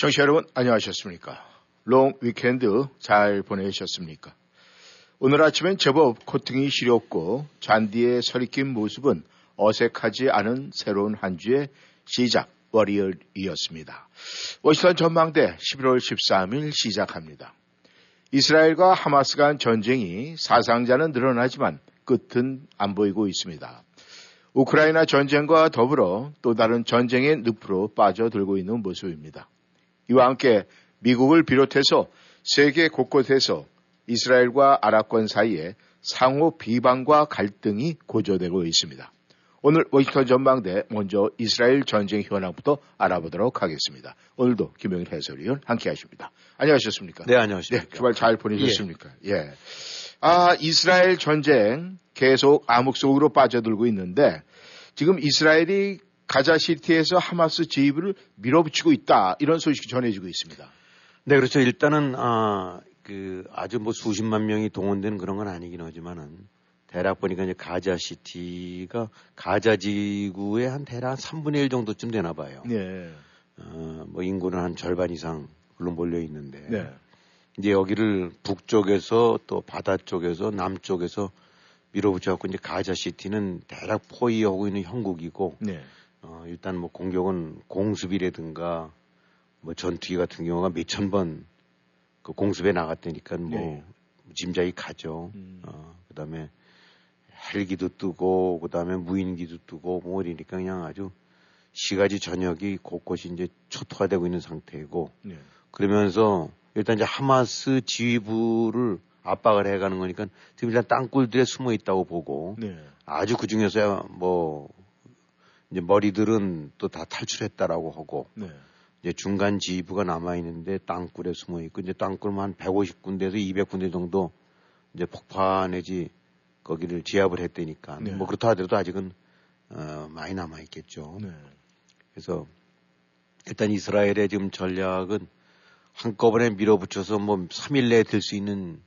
청취자 여러분 안녕하셨습니까? long weekend 잘 보내셨습니까? 오늘 아침엔 제법 코끝이 시렵고 잔디에 서리낀 모습은 어색하지 않은 새로운 한 주의 시작 월요일이었습니다. 워싱턴 전망대 11월 13일 시작합니다. 이스라엘과 하마스 간 전쟁이 사상자는 늘어나지만 끝은 안 보이고 있습니다. 우크라이나 전쟁과 더불어 또 다른 전쟁의 늪으로 빠져들고 있는 모습입니다. 이와 함께 미국을 비롯해서 세계 곳곳에서 이스라엘과 아랍권 사이에 상호 비방과 갈등이 고조되고 있습니다. 오늘 워싱턴 전망대 먼저 이스라엘 전쟁 현황부터 알아보도록 하겠습니다. 오늘도 김영일 해설위원 함께 하십니다. 안녕하셨습니까? 네, 안녕하십니까. 네, 주말 잘 보내셨습니까? 예. 예. 아, 이스라엘 전쟁 계속 암흑 속으로 빠져들고 있는데 지금 이스라엘이 가자 시티에서 하마스 지휘부를 밀어붙이고 있다 이런 소식이 전해지고 있습니다. 네, 그렇죠. 일단은 아, 그 아주 뭐 수십만 명이 동원된 그런 건 아니긴 하지만은 대략 보니까 이제 가자 시티가 가자 지구의 한 대략 3분의 1 정도쯤 되나 봐요. 네. 어, 뭐 인구는 한 절반 이상 물론 몰려 있는데. 네. 이제 여기를 북쪽에서 또 바다 쪽에서 남쪽에서 밀어붙여 갖고 이제 가자 시티는 대략 포위하고 있는 형국이고 네. 어, 일단 뭐 공격은 공습이라든가 뭐 전투기 같은 경우가 몇천 번 그 공습에 나갔다니까 뭐 네. 짐작이 가죠. 음. 어, 그 다음에 헬기도 뜨고, 그 다음에 무인기도 뜨고, 뭐 이러니까 그냥 아주 시가지 전역이 곳곳이 이제 초토화되고 있는 상태이고, 네. 그러면서 일단 이제 하마스 지휘부를 압박을 해가는 거니까 지금 일단 땅굴들에 숨어 있다고 보고, 네. 아주 그 중에서야 뭐, 이제 머리들은 또 다 탈출했다라고 하고, 네. 이제 중간 지휘부가 남아 있는데 땅굴에 숨어 있고 이제 땅굴만 한 150군데에서 200군데 정도 이제 폭파 내지 거기를 지압을 했다니까 네. 뭐 그렇다 하더라도 아직은 어, 많이 남아 있겠죠. 네. 그래서 일단 이스라엘의 지금 전략은 한꺼번에 밀어붙여서 뭐 3일 내에 될 수 있는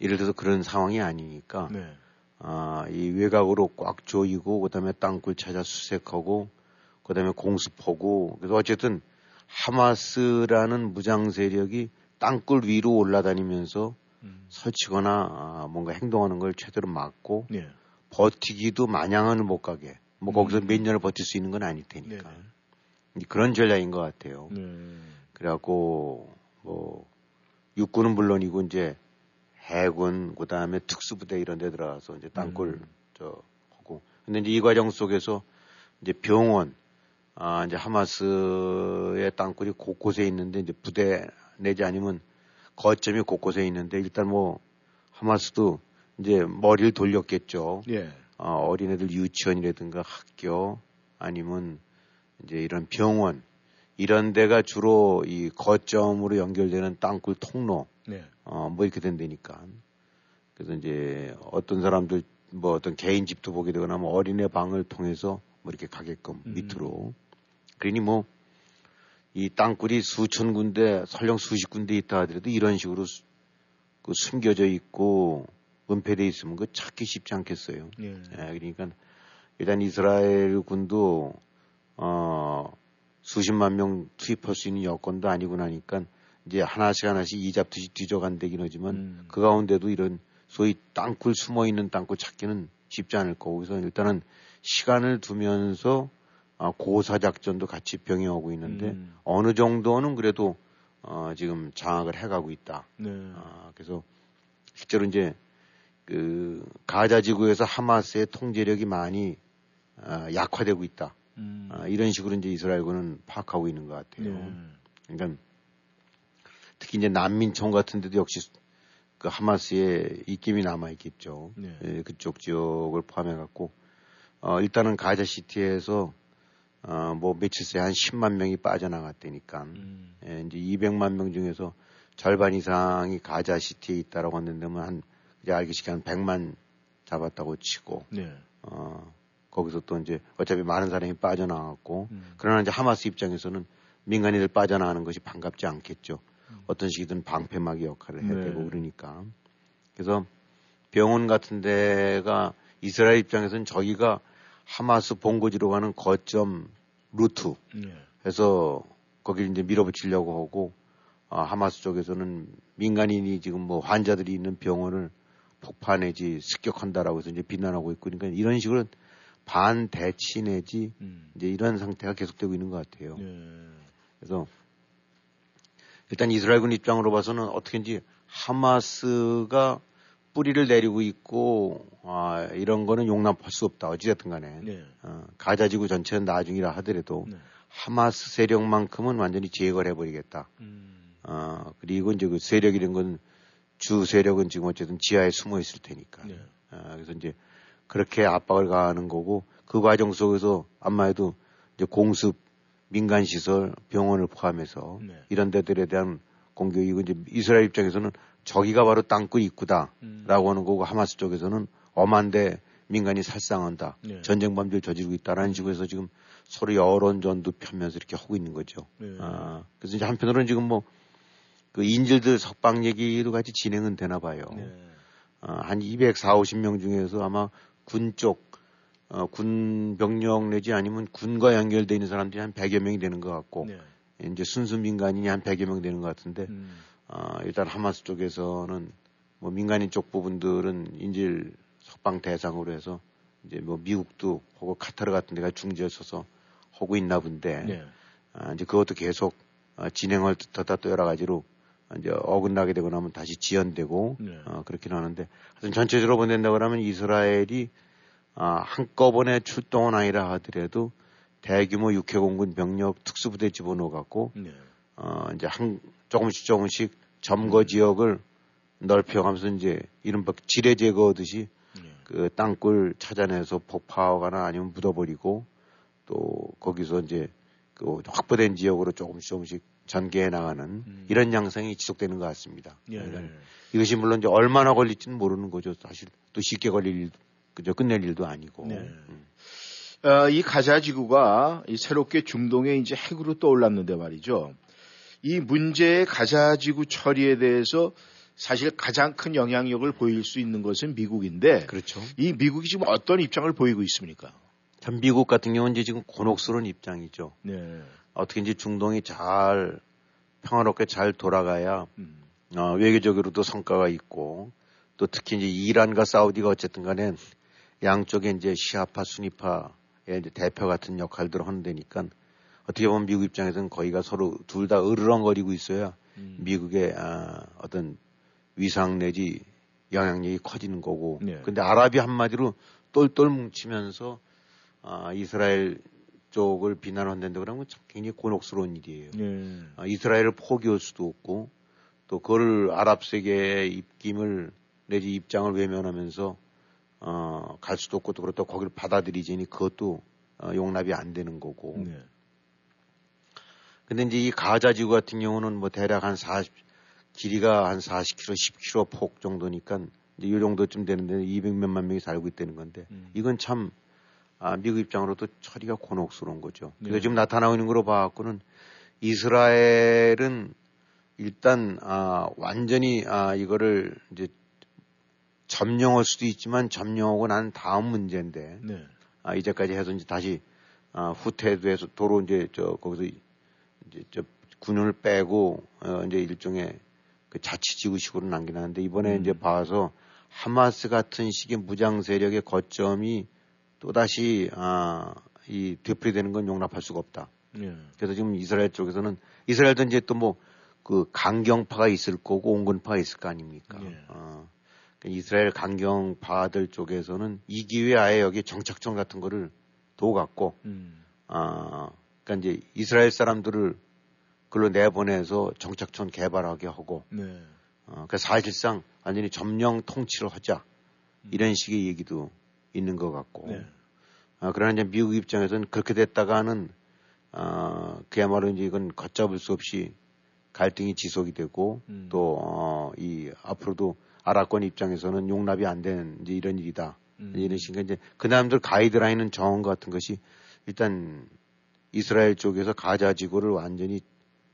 예를 들어서 그런 상황이 아니니까 네. 아, 이 외곽으로 꽉 조이고 그다음에 땅굴 찾아 수색하고 그다음에 공습하고 그래서 어쨌든 하마스라는 무장 세력이 땅굴 위로 올라다니면서 음. 설치거나 아, 뭔가 행동하는 걸 최대로 막고 네. 버티기도 마냥은 못 가게 뭐 거기서 음. 몇 년을 버틸 수 있는 건 아닐 테니까 네. 그런 전략인 것 같아요. 네. 그래갖고 뭐 육군은 물론이고 이제 해군 그다음에 특수부대 이런 데 들어가서 이제 땅굴 음. 저 하고 근데 이제 이 과정 속에서 이제 병원 아 이제 하마스의 땅굴이 곳곳에 있는데 이제 부대 내지 아니면 거점이 곳곳에 있는데 일단 뭐 하마스도 이제 머리를 돌렸겠죠. 예. 어, 어린애들 유치원이라든가 학교 아니면 이제 이런 병원 이런 데가 주로 이 거점으로 연결되는 땅굴 통로 네. 어, 뭐 이렇게 된다니까. 그래서 이제 어떤 사람들 뭐 어떤 개인 집도 보게 되거나 뭐 어린애 방을 통해서 뭐 이렇게 가게끔 음. 밑으로. 그러니 뭐 이 땅굴이 수천 군데 설령 수십 군데 있다 하더라도 이런 식으로 수- 그 숨겨져 있고 은폐돼 있으면 그 찾기 쉽지 않겠어요. 예. 예, 그러니까 일단 이스라엘 군도 어 수십만 명 투입할 수 있는 여건도 아니고 나니까 이제 하나씩 하나씩 이잡듯이 뒤져간다긴 하지만 음. 그 가운데도 이런 소위 땅굴 숨어 있는 땅굴 찾기는 쉽지 않을 거고 그래서 일단은 시간을 두면서 아, 고사 작전도 같이 병행하고 있는데 음. 어느 정도는 그래도 어, 지금 장악을 해가고 있다. 네. 아, 그래서 실제로 이제 그 가자 지구에서 하마스의 통제력이 많이 아, 약화되고 있다. 음. 아, 이런 식으로 이제 이스라엘군은 파악하고 있는 것 같아요. 네. 그러니까 특히 이제 난민촌 같은 데도 역시 그 하마스의 입김이 남아 있겠죠. 네. 예, 그쪽 지역을 포함해 갖고 어, 일단은 가자 시티에서 어, 뭐 며칠 새에 한 10만 명이 빠져나갔다니까. 음. 예, 이제 200만 명 중에서 절반 이상이 가자 시티에 있다라고 하는데 뭐한 이제 알기 쉽게 한 100만 잡았다고 치고 네. 어 거기서 또 이제 어차피 많은 사람이 빠져나갔고 음. 그러나 이제 하마스 입장에서는 민간인들 빠져나가는 것이 반갑지 않겠죠. 음. 어떤 식이든 방패막이 역할을 해야 네. 되고 그러니까. 그래서 병원 같은 데가 이스라엘 입장에서는 저기가 하마스 본거지로 가는 거점 루트 네. 해서 거기를 이제 밀어붙이려고 하고 아, 하마스 쪽에서는 민간인이 지금 뭐 환자들이 있는 병원을 폭파 내지 습격한다라고 해서 이제 비난하고 있고 그러니까 이런 식으로 반대치 내지 음. 이제 이런 상태가 계속되고 있는 것 같아요. 네. 그래서 일단 이스라엘군 입장으로 봐서는 어떻게든지 하마스가 뿌리를 내리고 있고 아, 이런 거는 용납할 수 없다. 어찌됐든 간에 네. 어, 가자지구 전체는 나중이라 하더라도 네. 하마스 세력만큼은 완전히 제거를 해버리겠다. 음. 어, 그리고 이제 그 세력이란 건 주 세력은 지금 어쨌든 지하에 숨어 있을 테니까. 네. 어, 그래서 이제 그렇게 압박을 가하는 거고 그 과정 속에서 아마도 이제 공습 민간 시설 병원을 포함해서 네. 이런 데들에 대한 공격이고 이제 이스라엘 입장에서는 저기가 바로 땅굴 입구다라고 음. 하는 거고 하마스 쪽에서는 엄한데 민간이 살상한다 네. 전쟁 범죄를 저지르고 있다라는 식으로 해서 지금 서로 여론전도 펴면서 이렇게 하고 있는 거죠. 네. 아, 그래서 이제 한편으로는 지금 뭐 그 인질들 석방 얘기도 같이 진행은 되나 봐요. 네. 어, 한 240, 50명 중에서 아마 군 쪽, 어, 군 병력 내지 아니면 군과 연결되어 있는 사람들이 한 100여 명이 되는 것 같고, 네. 이제 순수 민간인이 한 100여 명 되는 것 같은데, 음. 어, 일단 하마스 쪽에서는 뭐 민간인 쪽 부분들은 인질 석방 대상으로 해서 이제 뭐 미국도 하고 카타르 같은 데가 중재에 서서 하고 있나 본데, 네. 아, 이제 그것도 계속 어, 진행을 듯하다 또 여러 가지로 이제 어긋나게 되고 나면 다시 지연되고 네. 어, 그렇긴 하는데 하여튼 전체적으로 본다고 그러면 이스라엘이 아, 한꺼번에 출동은 아니라 하더라도 대규모 육해공군 병력 특수부대 집어넣어 갖고 네. 어, 이제 한 조금씩 조금씩 점거 지역을 넓혀가면서 이제 이른바 지뢰 제거하듯이 네. 그 땅굴 찾아내서 폭파하거나 아니면 묻어버리고 또 거기서 이제 그 확보된 지역으로 조금씩 조금씩 전개해 나가는 음. 이런 양상이 지속되는 것 같습니다. 예. 그러니까 이것이 물론 이제 얼마나 걸릴지는 모르는 거죠. 사실 또 쉽게 걸릴 일, 그저 끝낼 일도 아니고. 네. 음. 어, 이 가자 지구가 이 새롭게 중동에 이제 핵으로 떠올랐는데 말이죠. 이 문제의 가자 지구 처리에 대해서 사실 가장 큰 영향력을 보일 수 있는 것은 미국인데 그렇죠. 이 미국이 지금 어떤 입장을 보이고 있습니까? 참 미국 같은 경우는 이제 지금 곤혹스러운 입장이죠. 네. 어떻게 이제 중동이 잘 평화롭게 잘 돌아가야 음. 어, 외교적으로도 성과가 있고 또 특히 이제 이란과 사우디가 어쨌든 간에 양쪽에 이제 시아파 순위파의 이제 대표 같은 역할들을 하는 데니까 어떻게 보면 미국 입장에서는 거의가 서로 둘 다 으르렁거리고 있어야 음. 미국의 아, 어떤 위상 내지 영향력이 커지는 거고. 네. 근데 아랍이 한마디로 똘똘 뭉치면서 아, 이스라엘 쪽을 비난한다는데 그러면 참 굉장히 곤혹스러운 일이에요. 네. 아, 이스라엘을 포기할 수도 없고 또 그걸 아랍 세계의 입김을 내지 입장을 외면하면서 어, 갈 수도 없고 또 그렇다고 거기를 받아들이지니 그것도 어, 용납이 안 되는 거고. 네. 근데 이제 이 가자 지구 같은 경우는 뭐 대략 한 40, 길이가 한 40km, 10km 폭 정도니까 이제 이 정도쯤 되는데 200 몇만 명이 살고 있다는 건데 음. 이건 참 아, 미국 입장으로도 처리가 곤혹스러운 거죠. 그래서 네. 지금 나타나고 있는 거로 봐갖고는 이스라엘은 일단 아, 완전히 아, 이거를 이제 점령할 수도 있지만 점령하고 난 다음 문제인데 네. 아, 이제까지 해서 이제 다시 아, 후퇴돼서 도로 이제 저 거기서 이제 저 군을 빼고 어, 이제 일종의 그 자치지구식으로 남기는데 이번에 음. 이제 봐서 하마스 같은 식의 무장 세력의 거점이 또 다시 아, 이 되풀이되는 건 용납할 수가 없다. 네. 그래서 지금 이스라엘 쪽에서는 이스라엘도 이제 또 뭐 그 강경파가 있을 거고 온건파가 있을 거 아닙니까? 예. 어, 그러니까 이스라엘 강경파들 쪽에서는 이 기회에 아예 여기 정착점 같은 거를 도갖고 음. 아, 그러니까 이제 이스라엘 사람들을 글로 내보내서 정착촌 개발하게 하고, 네. 어, 그 사실상 완전히 점령 통치를 하자. 이런 식의 얘기도 있는 것 같고, 네. 아, 그러나 이제 미국 입장에서는 그렇게 됐다가는 어, 그야말로 이제 이건 걷잡을 수 없이 갈등이 지속이 되고 음. 또, 어, 이 앞으로도 아랍권 입장에서는 용납이 안 되는 이제 이런 일이다. 음. 이런 식의 이제 그 남들 가이드라인은 것 같은 것이 일단 이스라엘 쪽에서 가자 지구를 완전히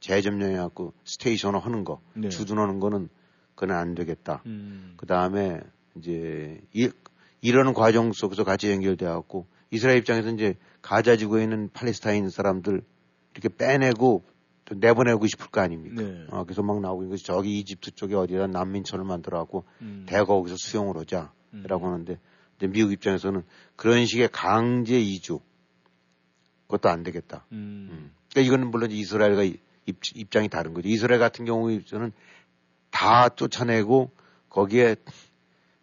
재점령해갖고 스테이션을 하는 거, 네. 주둔하는 거는 그건 안 되겠다. 음. 그 다음에 이제 이, 이런 과정 속에서 같이 연결돼 갖고 이스라엘 입장에서 이제 가자 지구에 있는 팔레스타인 사람들 이렇게 빼내고 또 내보내고 싶을 거 아닙니까? 네. 어, 그래서 막 나오고 있는 저기 이집트 쪽에 어디다 난민촌을 만들어갖고 음. 대거 거기서 수용을 하자라고 음. 하는데 이제 미국 입장에서는 그런 식의 강제 이주 그것도 안 되겠다. 음. 음. 그러니까 이거는 물론 이스라엘과 입, 입장이 다른 거죠. 이스라엘 같은 경우에는 다 쫓아내고 거기에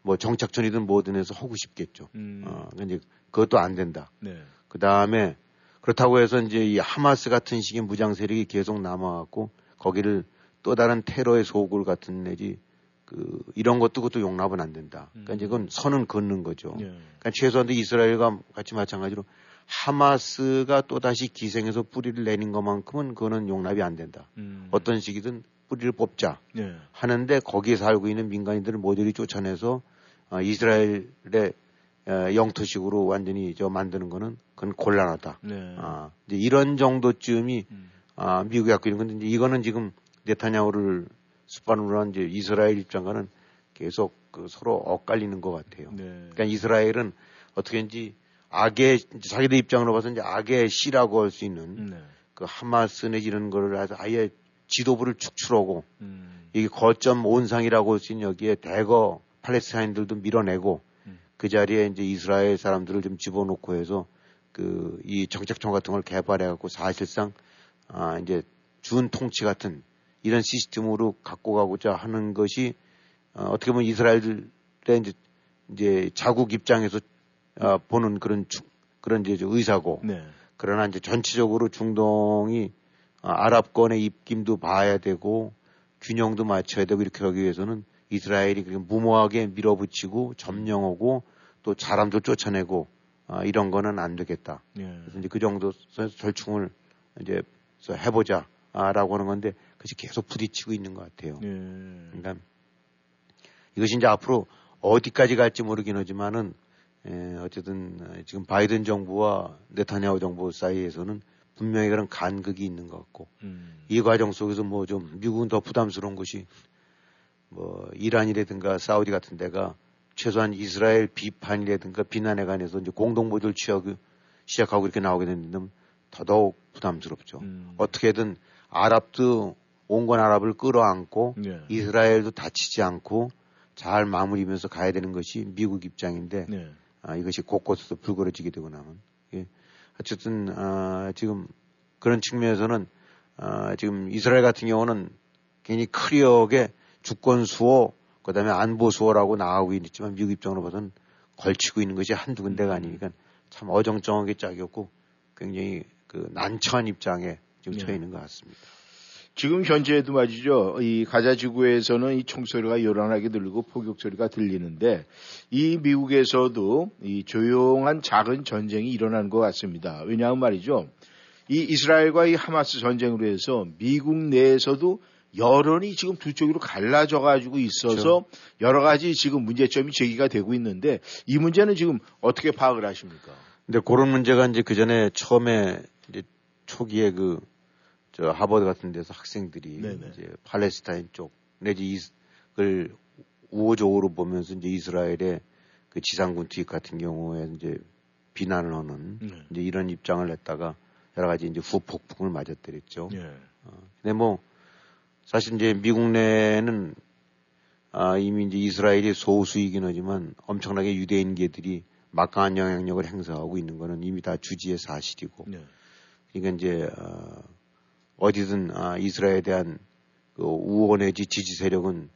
뭐 정착촌이든 뭐든 해서 하고 싶겠죠. 음. 어, 근데 이제 그것도 안 된다. 네. 그 다음에 그렇다고 해서 이제 이 하마스 같은 식의 무장 세력이 계속 남아갖고 거기를 또 다른 테러의 소굴 같은 내지 그 이런 것도 그것도 용납은 안 된다. 그러니까 이제 그건 선은 긋는 거죠. 예. 그러니까 최소한도 이스라엘과 같이 마찬가지로 하마스가 또 다시 기생해서 뿌리를 내는 것만큼은 그거는 용납이 안 된다. 음. 어떤 식이든 뿌리를 뽑자 예. 하는데 거기에 살고 있는 민간인들을 모조리 쫓아내서 어, 이스라엘의 어, 영토식으로 완전히 저 만드는 거는 그건 곤란하다. 네. 아, 이제 이런 정도쯤이 음. 아, 미국이 갖고 있는 건데 이거는 지금 네타냐후를 수반으로 한 이제 이스라엘 입장과는 계속 그 서로 엇갈리는 것 같아요. 네. 그러니까 이스라엘은 어떻게든지 악의 자기들 입장으로 봐서 이제 악의 씨라고 할 수 있는 네. 그 하마스 내지 이런 거를 아주 아예 지도부를 축출하고 음. 이게 거점 온상이라고 할 수 있는 여기에 대거 팔레스타인들도 밀어내고 음. 그 자리에 이제 이스라엘 사람들을 좀 집어넣고 해서 그 이 정책청 같은 걸 개발해 갖고 사실상 아 이제 준 통치 같은 이런 시스템으로 갖고 가고자 하는 것이 어, 어떻게 보면 이스라엘의 이제 이제 자국 입장에서 어, 보는 그런 주- 그런 이제 의사고 네. 그러나 이제 전체적으로 중동이 아, 아랍권의 입김도 봐야 되고 균형도 맞춰야 되고 이렇게 하기 위해서는 이스라엘이 무모하게 밀어붙이고 점령하고 또 사람도 쫓아내고 아, 이런 거는 안 되겠다. 예. 그래서 이제 그 정도 선에서 절충을 이제 해보자라고 하는 건데 그것이 계속 부딪히고 있는 것 같아요. 예. 그러니까 이것이 이제 앞으로 어디까지 갈지 모르긴 하지만은 에, 어쨌든 어, 지금 바이든 정부와 네타냐후 정부 사이에서는 분명히 그런 간극이 있는 것 같고 음. 이 과정 속에서 뭐 좀 미국은 더 부담스러운 것이 뭐 이란이라든가 사우디 같은 데가 최소한 이스라엘 비판이라든가 비난에 관해서 이제 공동 모델 취하고 시작하고 이렇게 나오게 되는 더더욱 부담스럽죠. 음. 어떻게든 아랍도 온건 아랍을 끌어안고 네. 이스라엘도 다치지 않고 잘 마무리면서 가야 되는 것이 미국 입장인데 네. 아, 이것이 곳곳에서 불거러지게 되고 나면 예. 어쨌든 아, 지금 그런 측면에서는 아, 지금 이스라엘 같은 경우는 괜히 클리어하게 주권 수호 그 다음에 안보 수호라고 나가고 있지만 미국 입장으로 봐서는 걸치고 있는 것이 한두 군데가 아니니까 참 어정쩡하게 짝이었고 굉장히 그 난처한 입장에 지금 처해 네. 있는 것 같습니다. 지금 현재도 말이죠. 이 가자 지구에서는 이 총소리가 요란하게 들리고 포격 소리가 들리는데 이 미국에서도 이 조용한 작은 전쟁이 일어나는 것 같습니다. 왜냐하면 말이죠. 이 이스라엘과 이 하마스 전쟁으로 해서 미국 내에서도 여론이 지금 두 쪽으로 갈라져 가지고 있어서 여러 가지 지금 문제점이 제기가 되고 있는데 이 문제는 지금 어떻게 파악을 하십니까? 근데 그런 문제가 이제 그 전에 처음에 이제 초기에 그 저 하버드 같은 데서 학생들이 네네. 이제 팔레스타인 쪽 내지 이걸 우호적으로 보면서 이제 이스라엘의 그 지상군 투입 같은 경우에 이제 비난을 하는 네. 이제 이런 입장을 냈다가 여러 가지 이제 후폭풍을 맞았더랬죠. 예. 근데 뭐 사실 이제 미국 내에는 아 이미 이제 이스라엘이 소수이긴 하지만 엄청나게 유대인계들이 막강한 영향력을 행사하고 있는 거는 이미 다 주지의 사실이고 네. 그러니까 이제 어, 어디든 아, 이스라엘에 대한 그 우호 내지 지지 세력은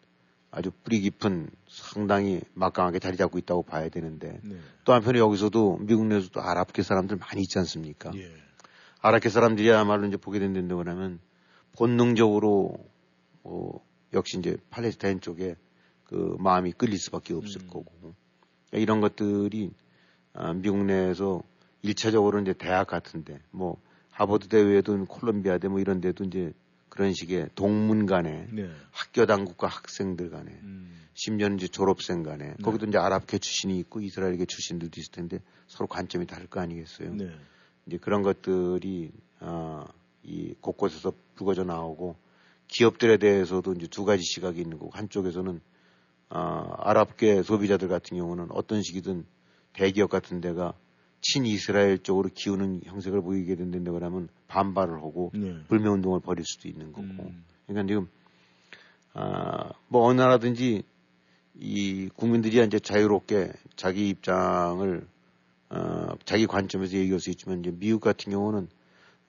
아주 뿌리 깊은 상당히 막강하게 자리 잡고 있다고 봐야 되는데 네. 또 한편에 여기서도 미국 내에서도 아랍계 사람들 많이 있지 않습니까? 예. 아랍계 사람들이야말로 이제 보게 된다고 하면 본능적으로 뭐 역시 이제 팔레스타인 쪽에 그 마음이 끌릴 수밖에 없을 음. 거고 그러니까 이런 것들이 아, 미국 내에서 일차적으로 이제 대학 같은데 뭐 하버드 대외에도 콜롬비아 대 뭐 이런 데도 이제 그런 식의 동문 간에 네. 학교 당국과 학생들 간에 음. 심지어는 이제 졸업생 간에 네. 거기도 이제 아랍계 출신이 있고 이스라엘계 출신들도 있을 텐데 서로 관점이 다를 거 아니겠어요. 네. 이제 그런 것들이 아, 이 곳곳에서 불거져 나오고 기업들에 대해서도 이제 두 가지 시각이 있는 거고 한쪽에서는 아, 아랍계 소비자들 같은 경우는 어떤 식이든 대기업 같은 데가 친이스라엘 쪽으로 기우는 형색을 보이게 된다고 하면 반발을 하고 네. 불매 운동을 벌일 수도 있는 거고. 음. 그러니까 지금 아, 뭐 어느 나라든지 이 국민들이 이제 자유롭게 자기 입장을 어, 자기 관점에서 얘기할 수 있지만 이제 미국 같은 경우는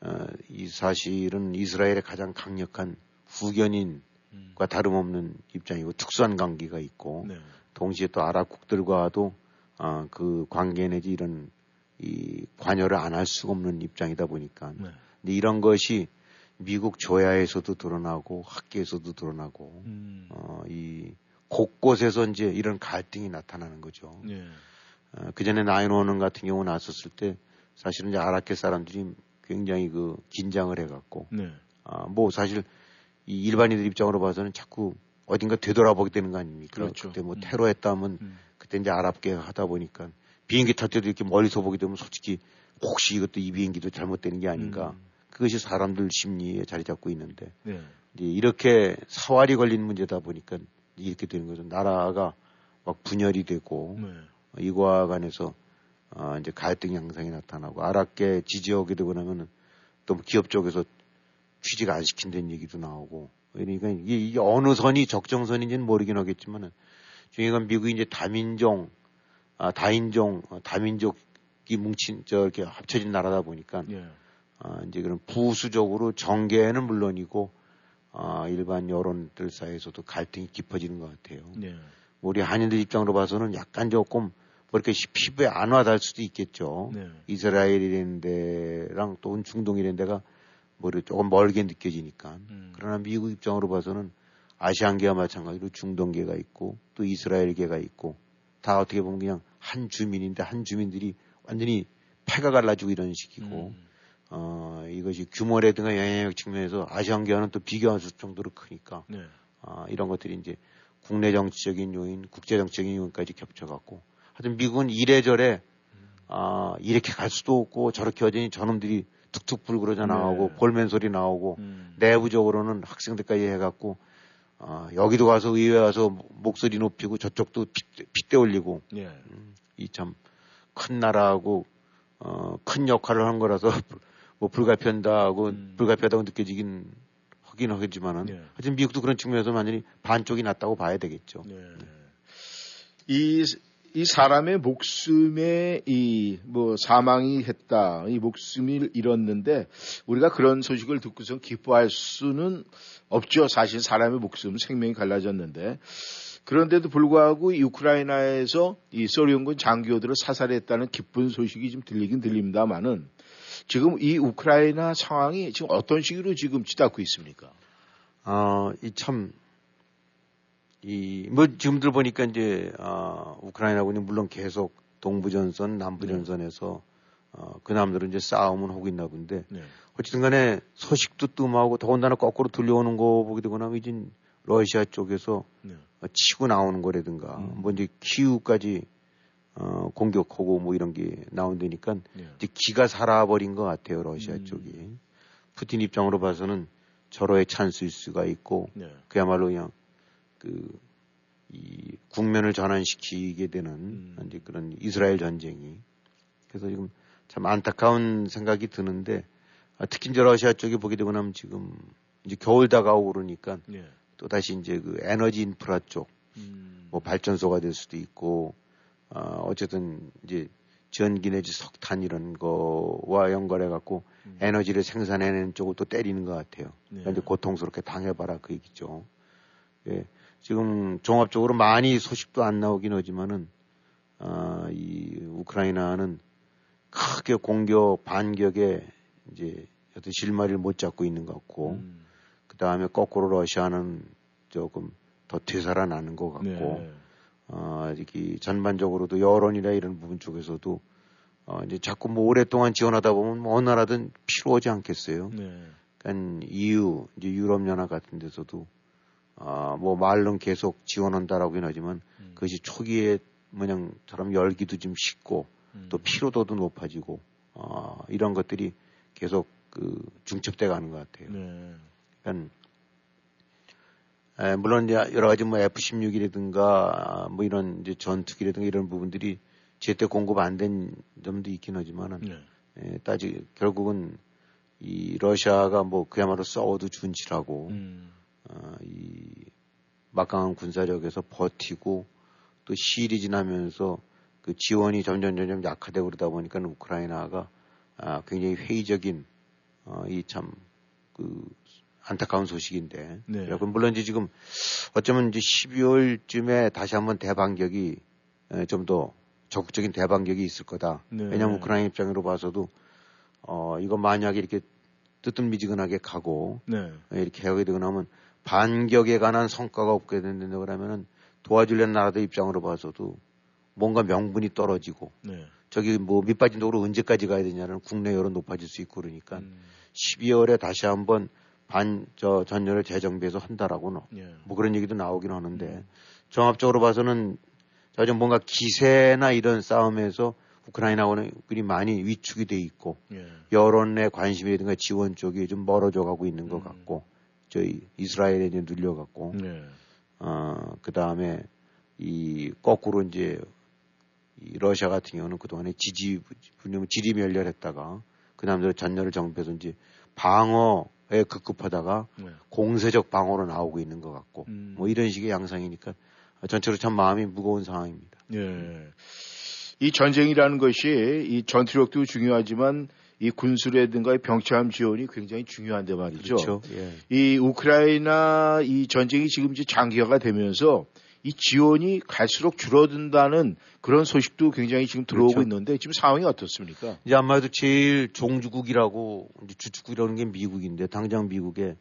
어, 이 사실은 이스라엘의 가장 강력한 후견인과 음. 다름없는 입장이고 특수한 관계가 있고 네. 동시에 또 아랍국들과도 어, 그 관계 내지 이런 이 관여를 안 할 수가 없는 입장이다 보니까 네. 근데 이런 것이 미국 조야에서도 드러나고 학계에서도 드러나고 음. 어, 이 곳곳에서 이제 이런 갈등이 나타나는 거죠. 네. 어, 그 전에 나인오는 같은 경우 났었을 때 사실은 이제 아랍계 사람들이 굉장히 그 긴장을 해갖고 네. 아, 뭐 사실 이 일반인들 입장으로 봐서는 자꾸 어딘가 되돌아보게 되는 거 아닙니까? 그렇죠. 그때 뭐 음. 테러했다면 음. 그때 이제 아랍계 하다 보니까 비행기 탈 때도 이렇게 멀리서 보게 되면 솔직히 혹시 이것도 이 비행기도 잘못되는 게 아닌가. 음. 그것이 사람들 심리에 자리 잡고 있는데 네. 이제 이렇게 사활이 걸린 문제다 보니까 이렇게 되는 거죠. 나라가 막 분열이 되고 네. 이거와 관해서 어, 이제 갈등 양상이 나타나고 아랍계 지지하게 되고 나면은 또 기업 쪽에서 취직 안 시킨다는 얘기도 나오고 그러니까 이게, 이게 어느 선이 적정선인지는 모르긴 하겠지만은 중요한 건 미국이 이제 다민종, 아, 다인종, 어, 다민족이 뭉친 저 이렇게 합쳐진 나라다 보니까 예. 아, 이제 그런 부수적으로 정계는 물론이고 아, 일반 여론들 사이에서도 갈등이 깊어지는 것 같아요. 네. 우리 한인들 입장으로 봐서는 약간 조금 뭐 이렇게 시- 피부에 안 와닿을 수도 있겠죠. 네. 이스라엘이라는 데랑 또 중동이라는 데가 뭐 이렇게 조금 멀게 느껴지니까. 음. 그러나 미국 입장으로 봐서는 아시안계와 마찬가지로 중동계가 있고 또 이스라엘계가 있고 다 어떻게 보면 그냥 한 주민인데 한 주민들이 완전히 패가 갈라지고 이런 식이고 음. 어, 이것이 규모라든가 영향력 측면에서 아시안계와는 또 비교할 수 정도로 크니까 네. 아, 이런 것들이 이제 국내 정치적인 요인, 국제 정치적인 요인까지 겹쳐갖고 하여튼 미국은 이래저래 아, 이렇게 갈 수도 없고 저렇게 여전히 저놈들이 툭툭 불그러져 나오고 네. 볼멘 소리 나오고 음. 내부적으로는 학생들까지 해갖고 아, 여기도 가서 의회 와서 목소리 높이고 저쪽도 핏대, 핏대 올리고 예. 이참 큰 나라하고 어, 큰 역할을 한 거라서 뭐 불가피한다고 음. 불가피하다고 느껴지긴 하긴 하겠지만은 네. 하여튼 미국도 그런 측면에서 완전히 반쪽이 났다고 봐야 되겠죠. 네. 이, 이 사람의 목숨에 이 뭐 사망이 했다, 이 목숨을 잃었는데 우리가 그런 소식을 듣고서 기뻐할 수는 없죠. 사실 사람의 목숨, 생명이 갈라졌는데 그런데도 불구하고 이 우크라이나에서 이 소련군 장교들을 사살했다는 기쁜 소식이 좀 들리긴 들립니다만은 지금 이 우크라이나 상황이 지금 어떤 식으로 지금 치닫고 있습니까? 어, 이 참, 이, 뭐, 지금들 보니까 이제, 아, 우크라이나군이 물론 계속 동부전선, 남부전선에서, 어, 그 남들은 이제 싸움은 하고 있나 본데, 네. 어쨌든 간에 소식도 뜸하고 더군다나 거꾸로 들려오는 거 보게 되고 나면 이제 러시아 쪽에서 네. 어, 치고 나오는 거라든가, 음. 뭐 이제 키우까지, 어, 공격하고 뭐 이런 게 나온다니까, 네. 이제 기가 살아버린 것 같아요, 러시아 음. 쪽이. 푸틴 입장으로 봐서는 절호의 찬스일 수가 있고, 네. 그야말로 그냥 그, 이 국면을 전환시키게 되는 음. 이제 그런 이스라엘 전쟁이. 그래서 지금 참 안타까운 생각이 드는데, 아, 특히 이제 러시아 쪽에 보게 되고 나면 지금 이제 겨울 다가오고 그러니까 네. 또 다시 이제 그 에너지 인프라 쪽, 음. 뭐 발전소가 될 수도 있고, 아, 어쨌든 이제 전기 내지 석탄 이런 거와 연관해 갖고 음. 에너지를 생산해내는 쪽을 또 때리는 것 같아요. 네. 그러니까 이제 고통스럽게 당해봐라 그 얘기죠. 예, 지금 종합적으로 많이 소식도 안 나오긴 하지만은 아, 이 우크라이나는 크게 공격 반격에 이제 어떤 실마리를 못 잡고 있는 것 같고 음. 그 다음에 거꾸로 러시아는 조금 더 되살아나는 것 같고 네. 어, 이 전반적으로도 여론이나 이런 부분 쪽에서도 어, 이제 자꾸 뭐 오랫동안 지원하다 보면 뭐 어느 나라든 필요 하지 않겠어요. 네. 그러니까 EU, 이제 유럽 연합 같은 데서도 아, 뭐 말론 계속 지원한다라고는 하지만 음. 그것이 초기에 뭐냐처럼 열기도 좀 식고 음. 또 피로도도 높아지고 아, 이런 것들이 계속 그 중첩돼 가는 것 같아요. 네. 그러니까 에, 물론 이제 여러 가지 뭐 F-16이라든가 뭐 이런 이제 전투기라든가 이런 부분들이 제때 공급 안 된 점도 있긴 하지만은 네. 에, 따지 결국은 이 러시아가 뭐 그야말로 싸워도 준치라고 음. 어, 이 막강한 군사력에서 버티고 또 시일이 지나면서 그 지원이 점점 점점 약화되고 그러다 보니까 우크라이나가 아, 굉장히 회의적인 어, 이참 그 안타까운 소식인데. 네. 그래서 물론 이제 지금 어쩌면 이제 12월쯤에 다시 한번 대반격이 좀 더 적극적인 대반격이 있을 거다. 네. 왜냐하면 우크라이나 입장으로 봐서도 어 이거 만약에 이렇게 뜨뜻미지근하게 가고 네. 이렇게 하게 되고 나면 반격에 관한 성과가 없게 된다 그러면은 도와주려는 나라들 입장으로 봐서도 뭔가 명분이 떨어지고 네. 저기 뭐 밑빠진 도로 언제까지 가야 되냐는 국내 여론 높아질 수 있고 그러니까 음. 12월에 다시 한번 반 저 전열을 재정비해서 한다라고는 예. 뭐 그런 얘기도 나오긴 하는데 음. 종합적으로 봐서는 자좀 뭔가 기세나 이런 싸움에서 우크라이나군이 많이 위축이 돼 있고 예. 여론의 관심이라든가 지원 쪽이 좀 멀어져 가고 있는 것 음. 같고 저희 이스라엘에 이제 눌려 갖고 네. 어 그 다음에 이 거꾸로 이제 이 러시아 같은 경우는 그동안에 지지 분명 지리 멸렬했다가 그다음에 전열을 정비해서 이제 방어에 급급하다가 네. 공세적 방어로 나오고 있는 것 같고 음. 뭐 이런 식의 양상이니까 전체로 참 마음이 무거운 상황입니다. 예. 이 전쟁이라는 것이 이 전투력도 중요하지만 이 군수라든가 이 병참 지원이 굉장히 중요한데 말이죠. 그렇죠. 예. 이 우크라이나 이 전쟁이 지금 이제 장기화가 되면서 이 지원이 갈수록 줄어든다는 그런 소식도 굉장히 지금 들어오고 그렇죠. 있는데 지금 상황이 어떻습니까? 이제 아마도 제일 종주국이라고 주축국이라는 게 미국인데 당장 미국에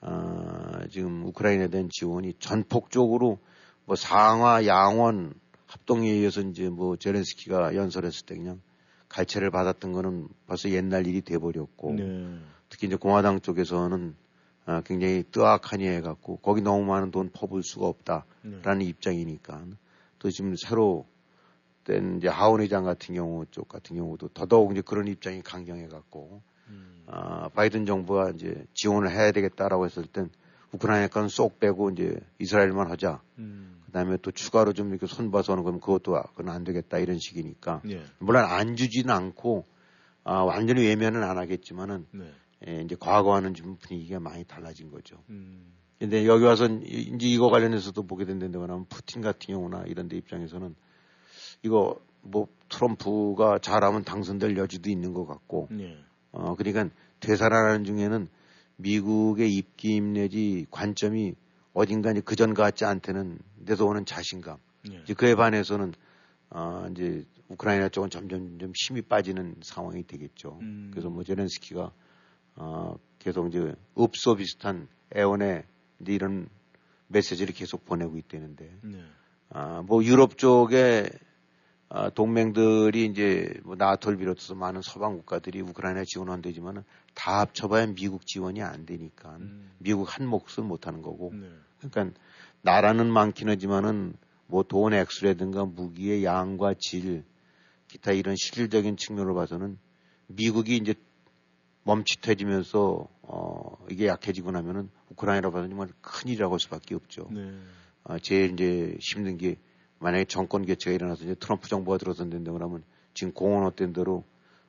아, 지금 우크라이나에 대한 지원이 전폭적으로 뭐 상하 양원 합동에 의해서 이제 뭐 제렌스키가 연설했을 때 그냥 갈채를 받았던 거는 벌써 옛날 일이 돼버렸고 네. 특히 이제 공화당 쪽에서는 아, 굉장히 뜨악하니 해갖고 거기 너무 많은 돈 퍼볼 수가 없다라는 네. 입장이니까 또 지금 새로 된 이제 하원 의장 같은 경우 쪽 같은 경우도 더더욱 이제 그런 입장이 강경해갖고 음. 아, 바이든 정부가 이제 지원을 해야 되겠다라고 했을 땐 우크라이나 건쏙 빼고 이제 이스라엘만 하자. 음. 그다음에 또 추가로 좀 이렇게 손봐서는 그럼 그것도 그건 안 되겠다 이런 식이니까 네. 물론 안 주지는 않고 아, 완전히 외면은 안 하겠지만은 네. 예, 이제 과거와는 좀 분위기가 많이 달라진 거죠. 음. 근데 여기 와서 이제 이거 관련해서도 보게 된다고 하면 푸틴 같은 경우나 이런 데 입장에서는 이거 뭐 트럼프가 잘하면 당선될 여지도 있는 것 같고 네. 어 그러니까 되살아나는 중에는 미국의 입김 내지 관점이 어딘가 이제 그전 같지 않다는 데서 오는 자신감 네. 이제 그에 반해서는 아 이제 우크라이나 쪽은 점점 좀 힘이 빠지는 상황이 되겠죠. 음. 그래서 뭐 제렌스키가 어, 계속 이제 읍소 비슷한 애원의 이제 이런 메시지를 계속 보내고 있다는데 네. 아, 뭐 유럽 쪽에 아, 동맹들이 이제 뭐 나토를 비롯해서 많은 서방 국가들이 우크라이나 지원한다지만은 다 합쳐봐야 미국 지원이 안 되니까 음. 미국 한 몫을 못 하는 거고 네. 그러니까 나라는 많긴 하지만은 뭐 돈 액수라든가 무기의 양과 질 기타 이런 실질적인 측면으로 봐서는 미국이 이제 멈칫해지면서 어 이게 약해지고 나면은 우크라이나로 봐서는 정말 큰일이라고 할 수밖에 없죠. 네. 아, 제일 이제 힘든 게 만약에 정권 교체가 일어나서 이제 트럼프 정부가 들어선다고 그러면 지금 공언했던 대로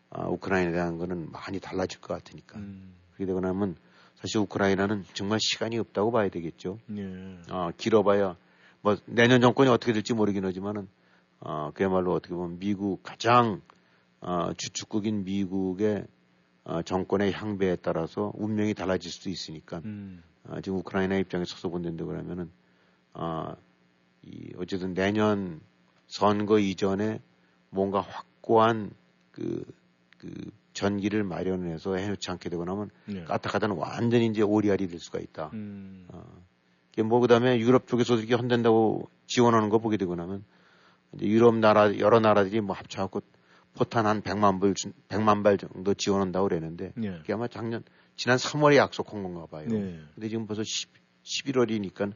아, 우크라이나에 대한 거는 많이 달라질 것 같으니까. 음. 그렇게 되고 나면 사실 우크라이나는 정말 시간이 없다고 봐야 되겠죠. 네. 아, 길어봐야 뭐 내년 정권이 어떻게 될지 모르긴 하지만은 아, 그야말로 어떻게 보면 미국 가장 아, 주축국인 미국의 아, 정권의 향배에 따라서 운명이 달라질 수도 있으니까 음. 아, 지금 우크라이나 입장에 서서 본다는데 그러면은 아, 이 어쨌든 내년 선거 이전에 뭔가 확고한 그, 그 전기를 마련해서 해놓지 않게 되고 나면 네. 까딱하다는 완전히 이제 오리알이 될 수가 있다. 음. 어, 뭐 그다음에 유럽 쪽에서 이렇게 헌된다고 지원하는 거 보게 되고 나면 이제 유럽 나라 여러 나라들이 뭐 합쳐갖고 포탄 한 100만 발, 100만 발 정도 지원한다고 그랬는데 네. 그게 아마 작년 지난 3월에 약속한 건가 봐요. 네. 근데 지금 벌써 10, 11월이니까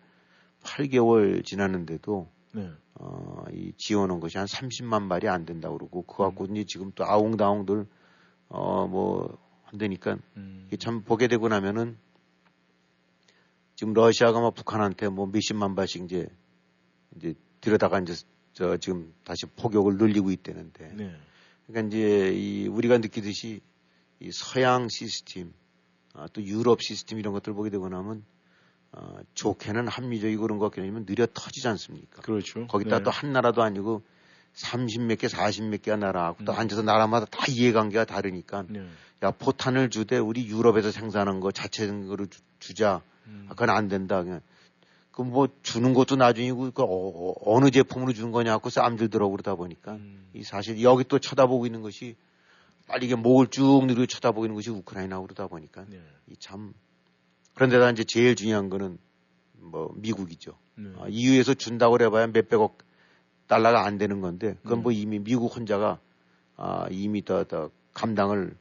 8개월 지났는데도 네. 어, 이 지원한 것이 한 30만 발이 안 된다고 그러고 그거 갖고 이제 지금 또 아웅다웅들 어뭐 한다니까 음. 이게 참 보게 되고 나면은 지금 러시아가 뭐 북한한테 뭐 몇십만 발씩 이제 이제 들여다가 이제 저 지금 다시 포격을 늘리고 있다는데 네. 그러니까 이제 이 우리가 느끼듯이 이 서양 시스템 아, 또 유럽 시스템 이런 것들 보게 되고 나면 어, 좋게는 합리적이고 그런 것 같긴 하지만 느려 터지지 않습니까? 그렇죠. 거기다 네. 또한 나라도 아니고 30몇 개, 40몇 개가 나라하고 또 음. 앉아서 나라마다 다 이해관계가 다르니까 네. 야 포탄을 주되 우리 유럽에서 생산한 거 자체적으로 주- 주자. 음. 아, 그건 안 된다. 그냥 그 뭐 주는 것도 나중이고 그 어, 느 제품으로 주는 거냐고 싸움 들더라고 그러다 보니까 음. 이 사실 여기 또 쳐다보고 있는 것이 빨리 이게 목을 쭉 누르고 쳐다보고 있는 것이 우크라이나고 그러다 보니까 네. 이참 그런데다 이제 제일 중요한 거는 뭐 미국이죠. 네. 아, EU에서 준다고 해봐야 몇백억 달러가 안 되는 건데 그건 음. 뭐 이미 미국 혼자가 아, 이미 더, 더 감당을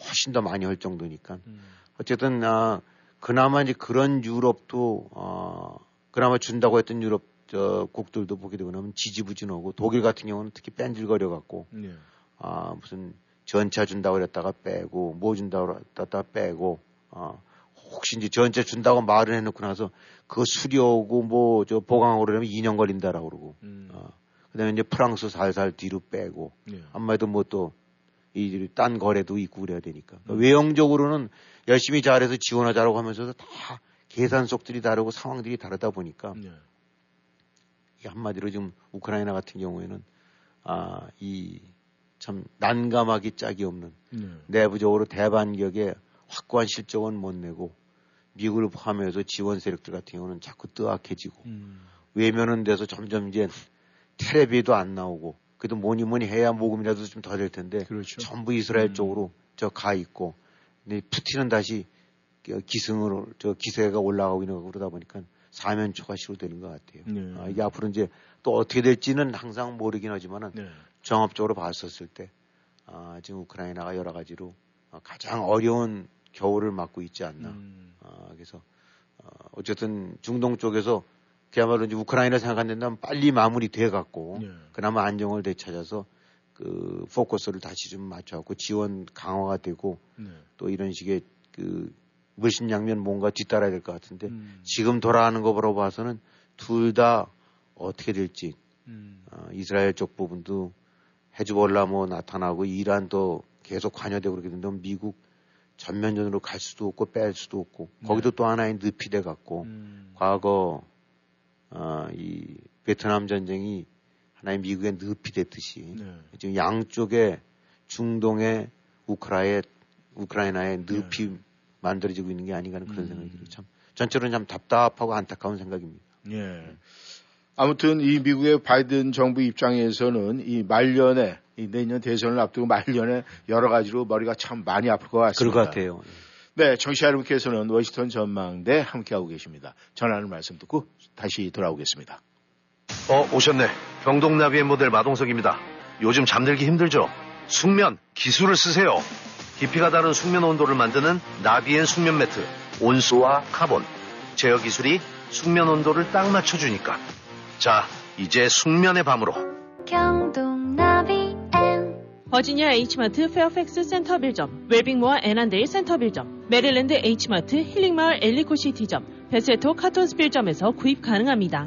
훨씬 더 많이 할 정도니까 음. 어쨌든 아, 그나마 이제 그런 유럽도 어, 그나마 준다고 했던 유럽 저 국들도 보게 되고 나면 지지부진하고 독일 같은 경우는 특히 뺀질거려 갖고 네. 아 무슨 전차 준다고 그랬다가 빼고 뭐 준다고 그랬다가 빼고 아 혹시 이제 전차 준다고 말을 해놓고 나서 그거 수리하고 뭐 저 보강하고 그러면 2년 걸린다라고 그러고 음. 아 그다음에 이제 프랑스 살살 뒤로 빼고 네. 아무래도 뭐 또 이딴 거래도 있고 그래야 되니까 음. 외형적으로는 열심히 잘해서 지원하자라고 하면서도 다 계산 속들이 다르고 상황들이 다르다 보니까 네. 이 한마디로 지금 우크라이나 같은 경우에는 아이 참 난감하기 짝이 없는 네. 내부적으로 대반격의 확고한 실적은 못 내고 미국을 포함해서 지원 세력들 같은 경우는 자꾸 뜨악해지고 음. 외면은 돼서 점점 이제 텔레비도 안 나오고 그래도 뭐니 뭐니 해야 모금이라도 좀 더 될 텐데 그렇죠. 전부 이스라엘 음. 쪽으로 저 가 있고 근데 푸틴은 다시 그 기승으로 저 기세가 올라가고 있는 거 그러다 보니까 사면초가 시도되는 것 같아요. 네. 아, 이게 앞으로 이제 또 어떻게 될지는 항상 모르긴 하지만은 네. 종합적으로 봤었을 때 아, 지금 우크라이나가 여러 가지로 어, 가장 어려운 겨울을 맞고 있지 않나. 음. 아, 그래서 어, 어쨌든 중동 쪽에서 그야말로 이제 우크라이나 생각한다면 빨리 마무리돼 갖고 네. 그나마 안정을 되찾아서 그 포커스를 다시 좀 맞춰갖고 지원 강화가 되고 네. 또 이런 식의 그 물심양면 뭔가 뒤따라야 될 것 같은데 음. 지금 돌아가는 거로 봐서는 둘 다 어떻게 될지 음. 어, 이스라엘 쪽 부분도 헤즈볼라 뭐 나타나고 이란도 계속 관여되고 그러게 되면 미국 전면전으로 갈 수도 없고 뺄 수도 없고 네. 거기도 또 하나의 늪이 돼 갖고 음. 과거 어, 이 베트남 전쟁이 하나의 미국의 늪이 됐듯이 네. 지금 양쪽에 중동의 우크라의 우크라이나의 늪이 만들어지고 있는 게 아닌가 하는 그런 음. 생각이 들어요. 참 전체로는 참 답답하고 안타까운 생각입니다. 예. 아무튼 이 미국의 바이든 정부 입장에서는 이 말년에 이 내년 대선을 앞두고 말년에 여러 가지로 머리가 참 많이 아플 것 그럴 같습니다. 것 같아요. 네, 청취자 여러분께서는 워싱턴 전망대 함께하고 계십니다. 전하는 말씀 듣고 다시 돌아오겠습니다. 어, 오셨네. 경동나비엔 모델 마동석입니다. 요즘 잠들기 힘들죠? 숙면, 기술을 쓰세요. 깊이가 다른 숙면 온도를 만드는 나비엔 숙면 매트. 온수와 카본. 제어 기술이 숙면 온도를 딱 맞춰주니까. 자, 이제 숙면의 밤으로. 경동나비엔 버지니아 H마트 페어팩스 센터빌점, 웰빙모어 애난데일 센터빌점, 메릴랜드 H마트 힐링마을 엘리코시티점, 베세토 카톤스빌점에서 구입 가능합니다.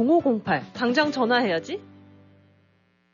당장 전화해야지.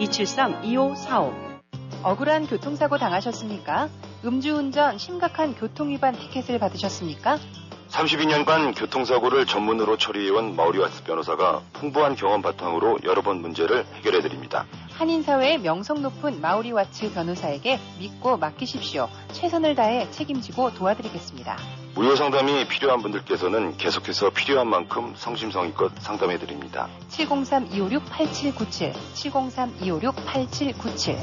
273-2545. 억울한 교통사고 당하셨습니까? 음주운전 심각한 교통위반 티켓을 받으셨습니까? 32년간 교통사고를 전문으로 처리해온 마우리와스 변호사가 풍부한 경험 바탕으로 여러 번 문제를 해결해드립니다. 한인사회의 명성 높은 마우리 와츠 변호사에게 믿고 맡기십시오. 최선을 다해 책임지고 도와드리겠습니다. 무료 상담이 필요한 분들께서는 계속해서 필요한 만큼 성심성의껏 상담해 드립니다. 703-256-8797, 703-256-8797.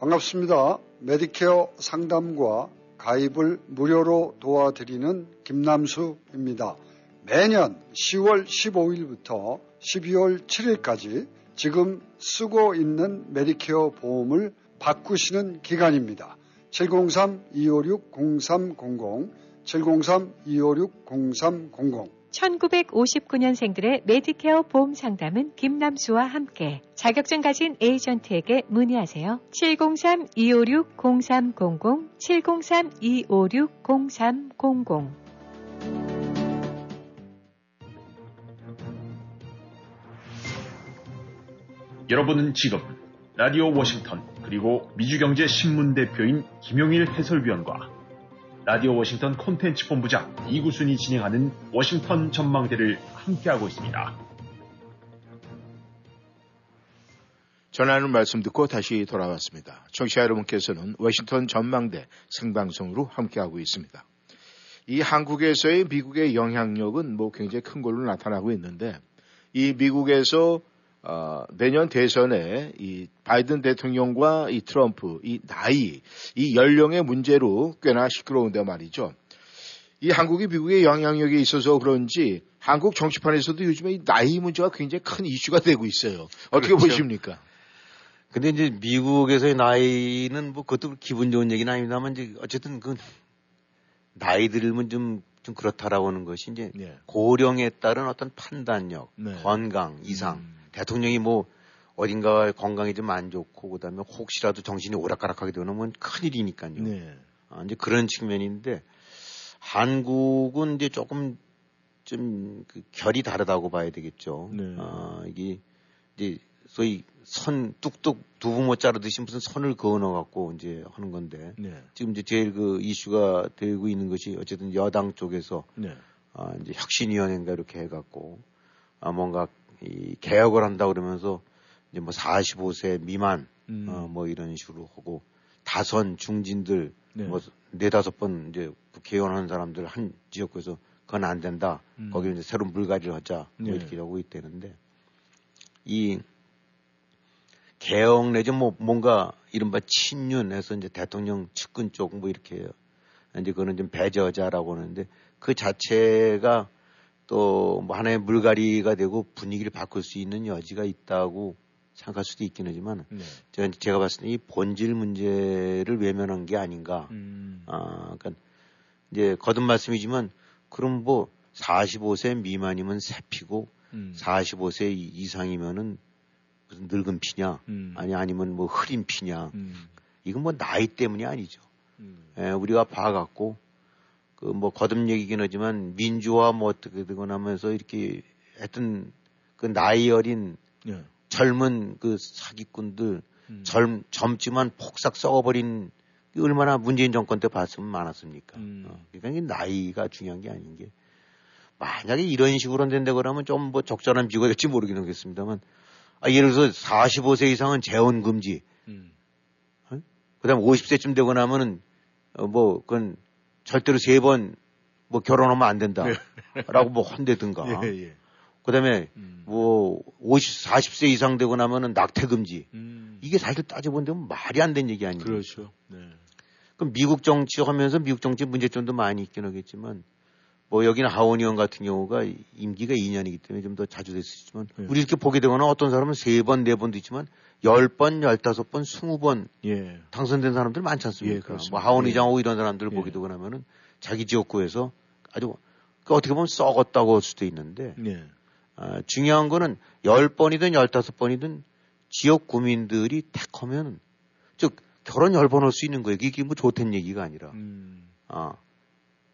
반갑습니다. 메디케어 상담과 가입을 무료로 도와드리는 김남수입니다. 매년 10월 15일부터 12월 7일까지 지금 쓰고 있는 메디케어 보험을 바꾸시는 기간입니다. 703-256-0300, 703-256-0300. 1959년생들의 메디케어 보험 상담은 김남수와 함께 자격증 가진 에이전트에게 문의하세요. 703-256-0300, 703-256-0300. 여러분은 지금 라디오 워싱턴 그리고 미주경제 신문 대표인 김용일 해설위원과 라디오 워싱턴 콘텐츠 본부장 이구순이 진행하는 워싱턴 전망대를 함께하고 있습니다. 전하는 말씀 듣고 다시 돌아왔습니다. 청취자 여러분께서는 워싱턴 전망대 생방송으로 함께하고 있습니다. 이 한국에서의 미국의 영향력은 뭐 굉장히 큰 걸로 나타나고 있는데 이 미국에서 어, 내년 대선에 이 바이든 대통령과 이 트럼프 이 나이 이 연령의 문제로 꽤나 시끄러운데 말이죠. 이 한국이 미국의 영향력에 있어서 그런지 한국 정치판에서도 요즘에 이 나이 문제가 굉장히 큰 이슈가 되고 있어요. 어떻게 그렇죠. 보십니까? 근데 이제 미국에서의 나이는 뭐 그것도 기분 좋은 얘기는 아닙니다만 이제 어쨌든 그 나이 들면 좀, 좀 그렇다라고 하는 것이 이제 네. 고령에 따른 어떤 판단력, 네. 건강, 이상, 음. 대통령이 뭐 어딘가 건강이 좀 안 좋고 그다음에 혹시라도 정신이 오락가락하게 되면 큰일이니까요. 네. 아, 이제 그런 측면인데 한국은 이제 조금 좀 그 결이 다르다고 봐야 되겠죠. 네. 아, 이게 이제 소위 선 뚝뚝 두부 못 자르듯이 무슨 선을 그어넣어 갖고 이제 하는 건데 네. 지금 이제 제일 그 이슈가 되고 있는 것이 어쨌든 여당 쪽에서 네. 아, 이제 혁신위원회인가 이렇게 해갖고 아, 뭔가 이 개혁을 한다 그러면서 이제 뭐 45세 미만 음. 어, 뭐 이런 식으로 하고 다선 중진들 네. 뭐 네다섯 번 이제 국회의원 한 사람들 한 지역구에서 그건 안 된다. 음. 거기 이제 새로운 물갈이를 하자. 뭐 네. 이렇게 하고 있다는데 이 개혁 내지 뭐 뭔가 이른바 친윤해서 이제 대통령 측근 쪽 뭐 이렇게 해요. 이제 그거는 좀 배저자라고 하는데 그 자체가 또 뭐 하나의 물갈이가 되고 분위기를 바꿀 수 있는 여지가 있다고 생각할 수도 있긴 하지만 네. 제가, 제가 봤을 때 이 본질 문제를 외면한 게 아닌가. 음. 아, 그러니까 이제 거듭 말씀이지만 그럼 뭐 45세 미만이면 새 피고 음. 45세 이- 이상이면은 무슨 늙은 피냐 음. 아니 아니면 뭐 흐린 피냐 음. 이건 뭐 나이 때문이 아니죠. 음. 예, 우리가 봐갖고 그 뭐 거듭 얘기긴 하지만 민주화 뭐 어떻게 되고 나면서 이렇게 하여튼 그 나이 어린 네. 젊은 그 사기꾼들 음. 젊 젊지만 폭삭 썩어버린 게 얼마나 문재인 정권 때 봤으면 많았습니까? 음. 어, 그러니까 이 나이가 중요한 게 아닌 게 만약에 이런 식으로 된다 그러면 좀 뭐 적절한 비교가 될지 모르긴 하겠습니다만 아, 예를 들어서 45세 이상은 재혼 금지. 음. 그다음 50세쯤 되고 나면은 어, 뭐 그건 절대로 세 번 뭐 결혼하면 안 된다라고 뭐 헌대든가. 네. 예, 예. 그다음에 음. 뭐 50, 40세 이상 되고 나면은 낙태 금지. 음. 이게 사실 따져본다면 말이 안 되는 얘기 아니에요. 그렇죠. 네. 그럼 미국 정치 하면서 미국 정치 문제점도 많이 있긴 하겠지만 뭐 여기는 하원 의원 같은 경우가 임기가 2년이기 때문에 좀 더 자주 됐었지만 우리 이렇게 보게 되거나 어떤 사람은 세 번, 네 번도 있지만 열 번, 열다섯 번, 스무 번 예. 당선된 사람들 많지 않습니까? 예. 뭐 하원 예. 의장하고 이런 사람들을 보게 되고 나면은 자기 지역구에서 아주 그 어떻게 보면 썩었다고 할 수도 있는데 예. 아, 중요한 거는 열 번이든 열다섯 번이든 지역 구민들이 택하면 즉 결혼 열번할 수 있는 거예요. 이게 뭐 좋다는 얘기가 아니라. 음. 아,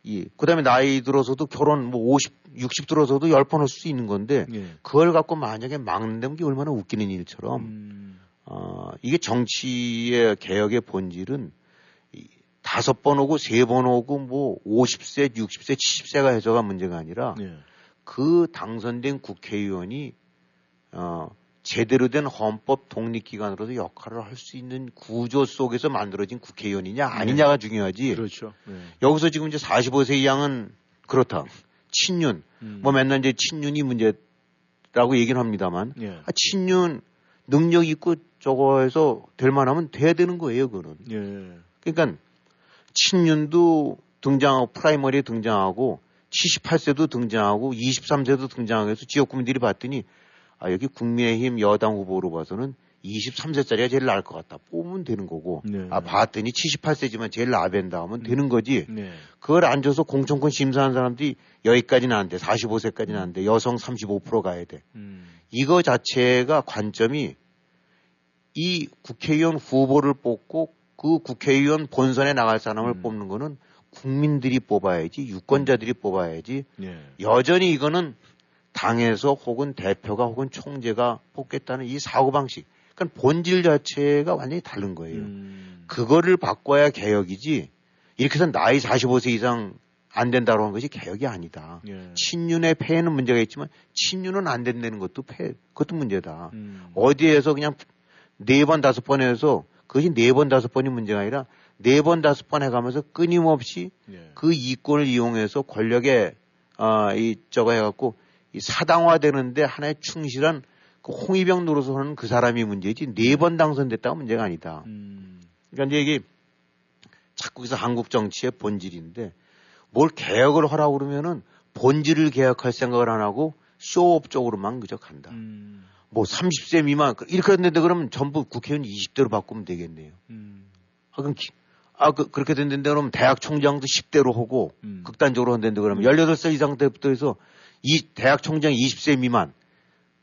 이 그 다음에 나이 들어서도 결혼 뭐 50, 60 들어서도 열 번 할 수 있는 건데 예. 그걸 갖고 만약에 막는다면 게 얼마나 웃기는 일처럼 음. 어, 이게 정치의 개혁의 본질은 이 다섯 번 오고 세 번 오고 뭐 50세, 60세, 70세가 해서가 문제가 아니라 예. 그 당선된 국회의원이 어, 제대로 된 헌법 독립기관으로서 역할을 할 수 있는 구조 속에서 만들어진 국회의원이냐 아니냐가 중요하지. 그렇죠. 예. 여기서 지금 이제 45세 이상은 그렇다. 친윤. 음. 뭐 맨날 이제 친윤이 문제라고 얘기는 합니다만 예. 아, 친윤 능력 있고 저거 해서 될 만하면 돼야 되는 거예요, 그거는. 예. 그러니까 친윤도 등장하고 프라이머리에 등장하고 78세도 등장하고 23세도 등장하고 해서 지역 구민들이 봤더니 아 여기 국민의힘 여당 후보로 봐서는 23세짜리가 제일 나을 것 같다. 뽑으면 되는 거고. 네. 아 봤더니 78세지만 제일 나벤다 하면 되는 거지. 네. 그걸 앉아서 공천권 심사한 사람들이 여기까지는 안 돼. 45세까지는 안 돼. 여성 35% 가야 돼. 음. 이거 자체가 관점이 이 국회의원 후보를 뽑고 그 국회의원 본선에 나갈 사람을 음. 뽑는 거는 국민들이 뽑아야지 유권자들이 뽑아야지 예. 여전히 이거는 당에서 혹은 대표가 혹은 총재가 뽑겠다는 이 사고방식 그러니까 본질 자체가 완전히 다른 거예요. 음. 그거를 바꿔야 개혁이지 이렇게 해서 나이 45세 이상 안 된다고 하는 것이 개혁이 아니다. 예. 친윤의 폐해는 문제가 있지만 친윤은 안 된다는 것도 폐, 그것도 문제다. 음. 어디에서 그냥 네 번 다섯 번 해서 그것이 네 번 다섯 번이 문제가 아니라 네 번 다섯 번 해가면서 끊임없이 예. 그 이권을 이용해서 권력에 아 이 저거 해갖고 이 사당화되는데 하나의 충실한 그 홍위병 노릇을 하는 그 사람이 문제지 네 번 당선됐다가 문제가 아니다. 음. 그러니까 이제 이게 자꾸 그래서 한국 정치의 본질인데 뭘 개혁을 하라고 그러면은 본질을 개혁할 생각을 안 하고 쇼업 쪽으로만 그저 간다. 음. 뭐 30세 미만 이렇게 했는데 그러면 전부 국회의원 20대로 바꾸면 되겠네요. 음. 아 그럼 기- 아 그, 그렇게 된다는데 그러면 대학 총장도 10대로 하고 음. 극단적으로 한다는데 그러면 18살 이상 때부터 해서 이 대학 총장 20세 미만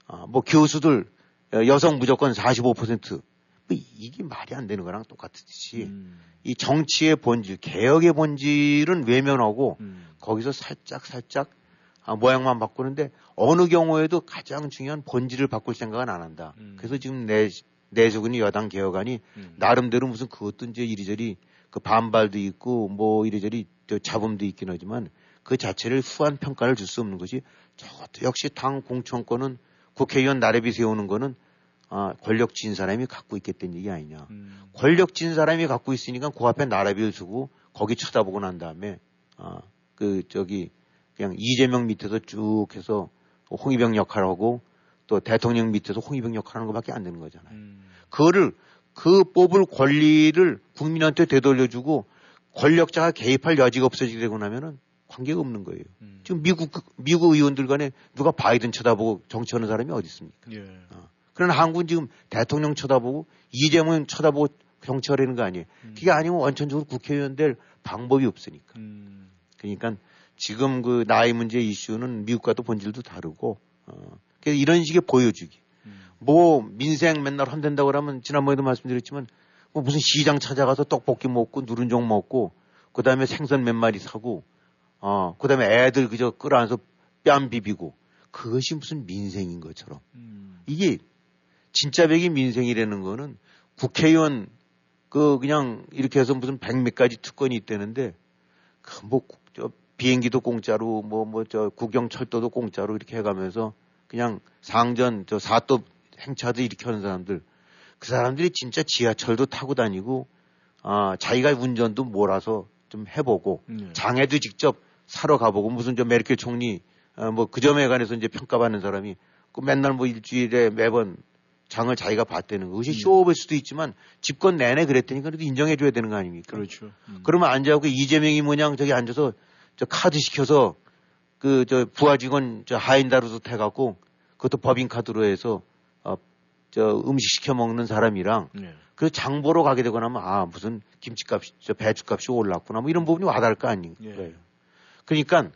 아, 뭐 교수들 어, 여성 무조건 45%. 뭐 이게 말이 안 되는 거랑 똑같듯이 음. 이 정치의 본질, 개혁의 본질은 외면하고 음. 거기서 살짝 살짝 아, 모양만 바꾸는데 어느 경우에도 가장 중요한 본질을 바꿀 생각은 안 한다. 그래서 지금 내 내수근이 여당 개혁안이 음. 나름대로 무슨 그것도 이제 이리저리 그 반발도 있고 뭐 이리저리 저 잡음도 있긴 하지만 그 자체를 후한 평가를 줄 수 없는 것이 저것도 역시 당 공천권은 국회의원 나래비 세우는 거는 아, 권력 진 사람이 갖고 있겠다는 얘기 아니냐. 음. 권력 진 사람이 갖고 있으니까 그 앞에 나라비를 두고 거기 쳐다보고 난 다음에 아, 그 저기 그냥 이재명 밑에서 쭉 해서 홍위병 역할하고 또 대통령 밑에서 홍위병 역할하는 것밖에 안 되는 거잖아요. 음. 그거를 그 뽑을 권리를 국민한테 되돌려주고 권력자가 개입할 여지가 없어지게 되고 나면은 관계가 없는 거예요. 음. 지금 미국 미국 의원들 간에 누가 바이든 쳐다보고 정치하는 사람이 어디 있습니까? 예. 그러나 한국은 지금 대통령 쳐다보고 이재명 쳐다보고 정치하려는 거 아니에요. 그게 아니면 원천적으로 국회의원 될 방법이 없으니까. 음. 그러니까 지금 그 나이 문제 이슈는 미국과도 본질도 다르고 어, 그래서 이런 식의 보여주기. 뭐 민생 맨날 한다고 그러면 지난번에도 말씀드렸지만 뭐 무슨 시장 찾아가서 떡볶이 먹고 누른종 먹고 그 다음에 생선 몇 마리 사고 어 그 다음에 애들 그저 끌어안서 뺨 비비고 그것이 무슨 민생인 것처럼. 이게 진짜 백이 민생이라는 거는 국회의원 그 그냥 이렇게 해서 무슨 백몇 가지 특권이 있다는데 그뭐저 비행기도 공짜로 뭐 뭐 저 국영 철도도 공짜로 이렇게 해가면서 그냥 상전 저 사또 행차도 이렇게 하는 사람들 그 사람들이 진짜 지하철도 타고 다니고 아 자기가 운전도 몰아서 좀 해보고 네. 장애도 직접 사러 가보고 무슨 저 메르켈 총리 어, 뭐그 점에 관해서 이제 평가받는 사람이 그 맨날 뭐 일주일에 매번 장을 자기가 봤다는 거. 그것이 쇼업일 수도 있지만 집권 내내 그랬다니까 그래도 인정해줘야 되는 거 아닙니까? 그렇죠. 음. 그러면 앉아갖고 이재명이 뭐냐 저기 앉아서 저 카드 시켜서 그 저 부하 직원 저 하인다루도 해갖고 그것도 법인 카드로 해서 어저 음식 시켜 먹는 사람이랑 네. 그 장보러 가게 되거나 하면 아 무슨 김치값이 저 배추값이 올랐구나 뭐 이런 부분이 와닿을 거 아닌가요? 예. 그러니까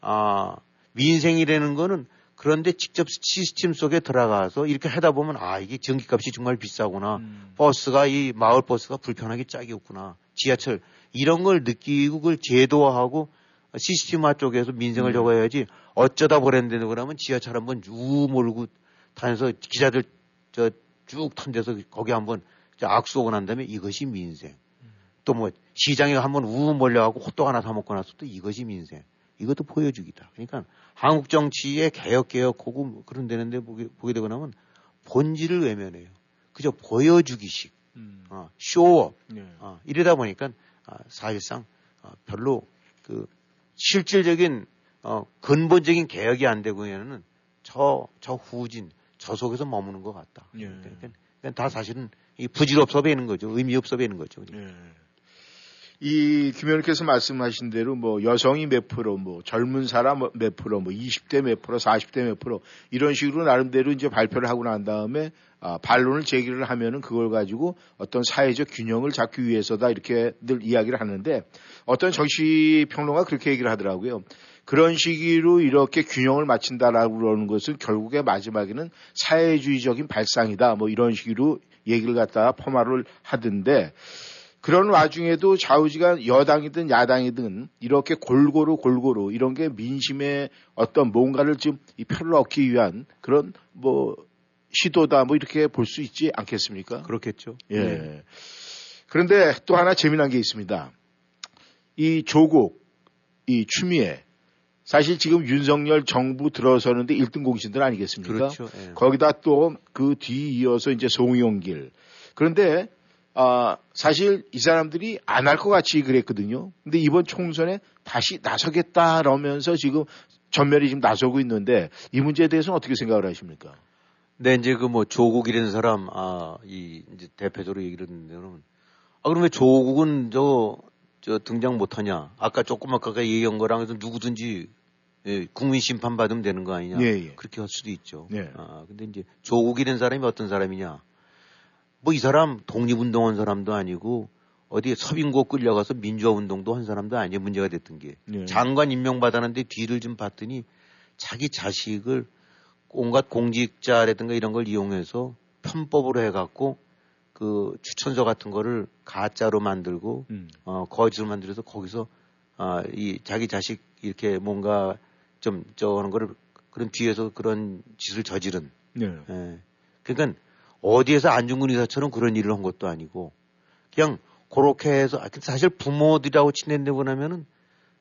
아 민생이라는 거는 그런데 직접 시스템 속에 들어가서 이렇게 하다 보면 아 이게 전기값이 정말 비싸구나 음. 버스가 이 마을 버스가 불편하게 짝이 없구나 지하철 이런 걸 느끼고 그걸 제도화하고 시스템화 쪽에서 민생을 음. 적어야지 어쩌다 보랜다고 그러면 지하철 한번 쭉 몰고 다녀서 기자들 저 쭉 턴데서 거기 한번 저 악수하고 난 다음에 이것이 민생. 또뭐 시장에 한번 우 몰려가고 호떡 하나 사 먹고 나서 또 이것이 민생. 이것도 보여주기다. 그러니까 한국 정치의 개혁 개혁하고 뭐 그런 데는데 보게, 보게 되고 나면 본질을 외면해요. 그저 보여주기식. 어, 쇼업. 네. 어, 이러다 보니까 아, 사실상 어, 별로 그 실질적인 어, 근본적인 개혁이 안 되고는 저, 저 후진, 저 속에서 머무는 것 같다. 예. 그러니까, 그러니까 다 사실은 이 부질없어 보이는 거죠. 의미 없어 보이는 거죠. 예. 이 김현우께서 말씀하신 대로 뭐 여성이 몇 프로, 뭐 젊은 사람 몇 프로, 뭐 20대 몇 프로, 40대 몇 프로 이런 식으로 나름대로 이제 발표를 하고 난 다음에 아, 반론을 제기를 하면은 그걸 가지고 어떤 사회적 균형을 잡기 위해서다 이렇게 늘 이야기를 하는데 어떤 정치 평론가 그렇게 얘기를 하더라고요. 그런 시기로 이렇게 균형을 맞춘다라고 그러는 것은 결국에 마지막에는 사회주의적인 발상이다. 뭐 이런 식으로 얘기를 갖다가 폄하를 하던데 그런 와중에도 좌우지간 여당이든 야당이든 이렇게 골고루 골고루 이런 게 민심의 어떤 뭔가를 좀이 표를 얻기 위한 그런 뭐 시도다 뭐 이렇게 볼 수 있지 않겠습니까? 그렇겠죠. 예. 네. 그런데 또 하나 재미난 게 있습니다. 이 조국, 이 추미애 사실 지금 윤석열 정부 들어서는데 1등 공신들 아니겠습니까? 그렇죠. 예. 거기다 또 그 뒤 이어서 이제 송영길. 그런데 아, 사실 이 사람들이 안 할 것 같이 그랬거든요. 근데 이번 총선에 다시 나서겠다라면서 지금 전멸이 지금 나서고 있는데 이 문제에 대해서는 어떻게 생각을 하십니까? 네, 이제 그 뭐 조국이라는 사람, 아, 이, 이제 대표적으로 얘기를 했는데, 그러면, 아, 그럼 왜 조국은 저, 저 등장 못하냐? 아까 조금 아까 얘기한 거랑 해서 누구든지, 예, 국민 심판 받으면 되는 거 아니냐? 예, 예. 그렇게 할 수도 있죠. 네. 아, 근데 이제 조국이라는 사람이 어떤 사람이냐? 뭐 이 사람 독립운동한 사람도 아니고, 어디에 서빙고 끌려가서 민주화 운동도 한 사람도 아니에요. 문제가 됐던 게. 네. 장관 임명 받았는데 뒤를 좀 봤더니 자기 자식을 온갖 공직자라든가 이런 걸 이용해서 편법으로 해갖고 그 추천서 같은 거를 가짜로 만들고 음. 어 거짓으로 만들어서 거기서 아이 자기 자식 이렇게 뭔가 좀 저하는 거를 그런 뒤에서 그런 짓을 저지른 네. 예. 그러니까 어디에서 안중근 의사처럼 그런 일을 한 것도 아니고 그냥 그렇게 해서 아, 사실 부모들하고 친해내고 나면은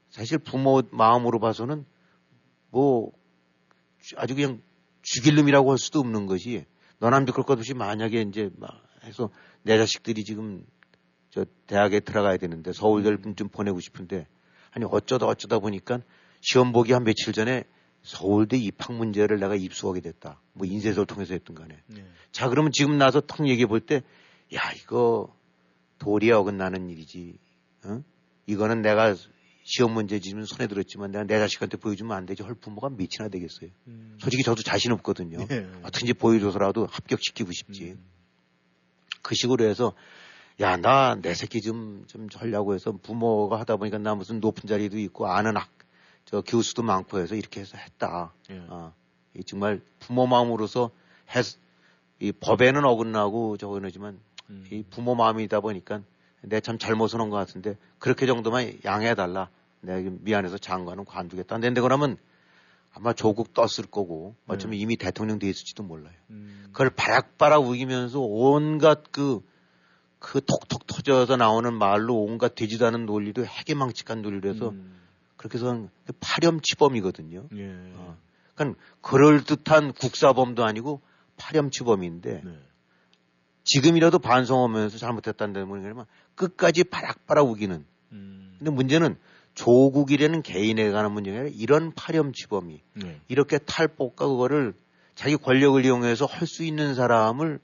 사실 부모 마음으로 봐서는 뭐 아주 그냥 죽일 놈이라고 할 수도 없는 것이 너남들 그럴 것 없이 만약에 이제 막 해서 내 자식들이 지금 저 대학에 들어가야 되는데 서울대를 좀 보내고 싶은데 아니 어쩌다 어쩌다 보니까 시험 보기 한 며칠 전에 서울대 입학 문제를 내가 입수하게 됐다. 뭐 인쇄서를 통해서 했던 간에. 네. 자 그러면 지금 나서 턱 얘기해 볼 때 야 이거 도리에 어긋나는 일이지. 어? 이거는 내가 시험 문제 지금 손에 들었지만 내가 내 자식한테 보여주면 안 되지. 헐 부모가 몇이나 되겠어요. 솔직히 저도 자신 없거든요. 예. 어떻게든지 보여줘서라도 합격시키고 싶지. 그 식으로 해서 야, 나 내 새끼 좀, 좀 하려고 해서 부모가 하다 보니까 나 무슨 높은 자리도 있고 아는 학, 저 교수도 많고 해서 이렇게 해서 했다. 예. 어, 이 정말 부모 마음으로서 했, 이 법에는 어긋나고 저거는지만 음. 이 부모 마음이다 보니까 내가 참 잘못을 한 것 같은데 그렇게 정도만 양해해달라. 내가 미안해서 장관은 관두겠다. 근데 그러면 아마 조국 떴을 거고 어쩌면 이미 대통령 돼 있을지도 몰라요. 그걸 바락바락 우기면서 온갖 그, 그 톡톡 터져서 나오는 말로 온갖 되지도 않은 논리도 해괴망측한 논리로 해서 그렇게 해서 파렴치범이거든요. 예. 어. 그러니까 그럴듯한 국사범도 아니고 파렴치범인데 지금이라도 반성하면서 잘못했다는 데는 끝까지 바락바락 우기는. 근데 문제는 조국이라는 개인에 관한 문제가 아니라 이런 파렴치범이 네. 이렇게 탈법과 그거를 자기 권력을 이용해서 할 수 있는 사람을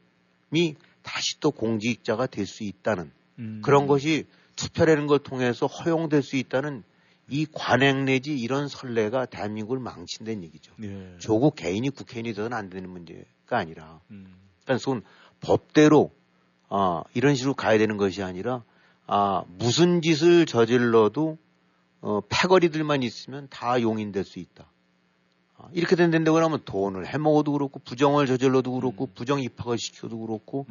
이 다시 또 공직자가 될 수 있다는 음. 그런 것이 투표라는 걸 통해서 허용될 수 있다는 이 관행 내지 이런 선례가 대한민국을 망친다는 얘기죠. 예. 조국 개인이 국회의원이 되서는 안 되는 문제가 아니라, 음. 그러니까 손 법대로 아, 이런 식으로 가야 되는 것이 아니라 아, 무슨 짓을 저질러도 어, 패거리들만 있으면 다 용인될 수 있다. 아, 이렇게 된다고 하면 돈을 해먹어도 그렇고 부정을 저질러도 그렇고 부정 입학을 시켜도 그렇고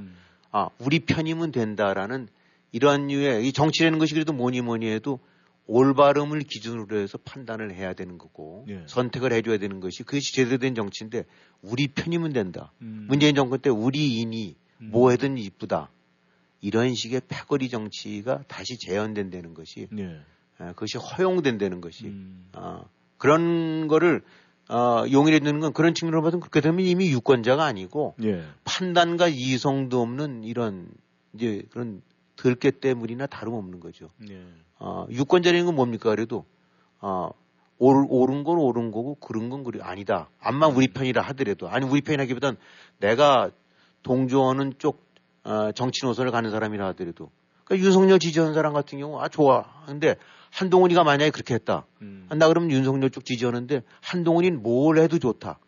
아, 우리 편이면 된다라는 이러한 류의 이 정치라는 것이 그래도 뭐니 뭐니 해도 올바름을 기준으로 해서 판단을 해야 되는 거고 예. 선택을 해줘야 되는 것이 그것이 제대로 된 정치인데 우리 편이면 된다. 음. 문재인 정권 때 우리인이 뭐 해든 이쁘다. 이런 식의 패거리 정치가 다시 재현된다는 것이 예. 아, 그것이 허용된다는 것이 음. 아, 그런 거를 어, 용인해 주는 건 그런 측면으로 봐서는 그렇게 되면 이미 유권자가 아니고 예. 판단과 이성도 없는 이런 이제 그런 들깨 때물이나 다름없는 거죠. 예. 어, 유권자라는 건 뭡니까? 그래도 어, 옳, 옳은 건 옳은 거고 그런 건 그리 아니다. 암만 우리 편이라 하더라도 아니 우리 편이라기보단 내가 동조하는 쪽 어, 정치 노선을 가는 사람이라 하더라도 그러니까 윤석열 지지하는 사람 같은 경우 아 좋아. 근데 한동훈이가 만약에 그렇게 했다. 한다 그러면 윤석열 쪽 지지하는데 한동훈이는 뭘 해도 좋다.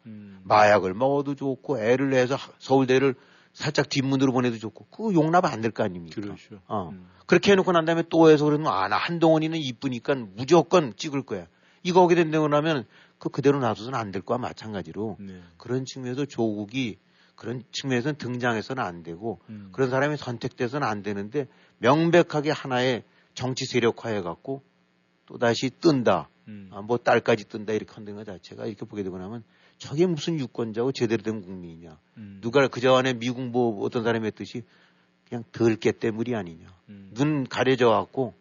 마약을 먹어도 좋고 애를 내서 하- 서울대를 살짝 뒷문으로 보내도 좋고 그거 용납 안 될 거 아닙니까? 그렇죠. 어. 그렇게 해놓고 난 다음에 또 해서 그러면 아, 나 한동훈이는 이쁘니까 무조건 찍을 거야. 이거 하게 된다고 하면 그 그대로 놔둬서는 안 될 거와 마찬가지로 네. 그런 측면에서 조국이 그런 측면에서는 등장해서는 안 되고 음. 그런 사람이 선택돼서는 안 되는데 명백하게 하나의 정치 세력화해 갖고 또 다시 뜬다. 음. 아, 뭐 딸까지 뜬다 이렇게 한다는 것 자체가 이렇게 보게 되고 나면 저게 무슨 유권자고 제대로 된 국민이냐. 음. 누가 그저 안에 미국 뭐 어떤 사람이 했듯이 그냥 덜깨 때물이 아니냐. 음. 눈 가려져 갖고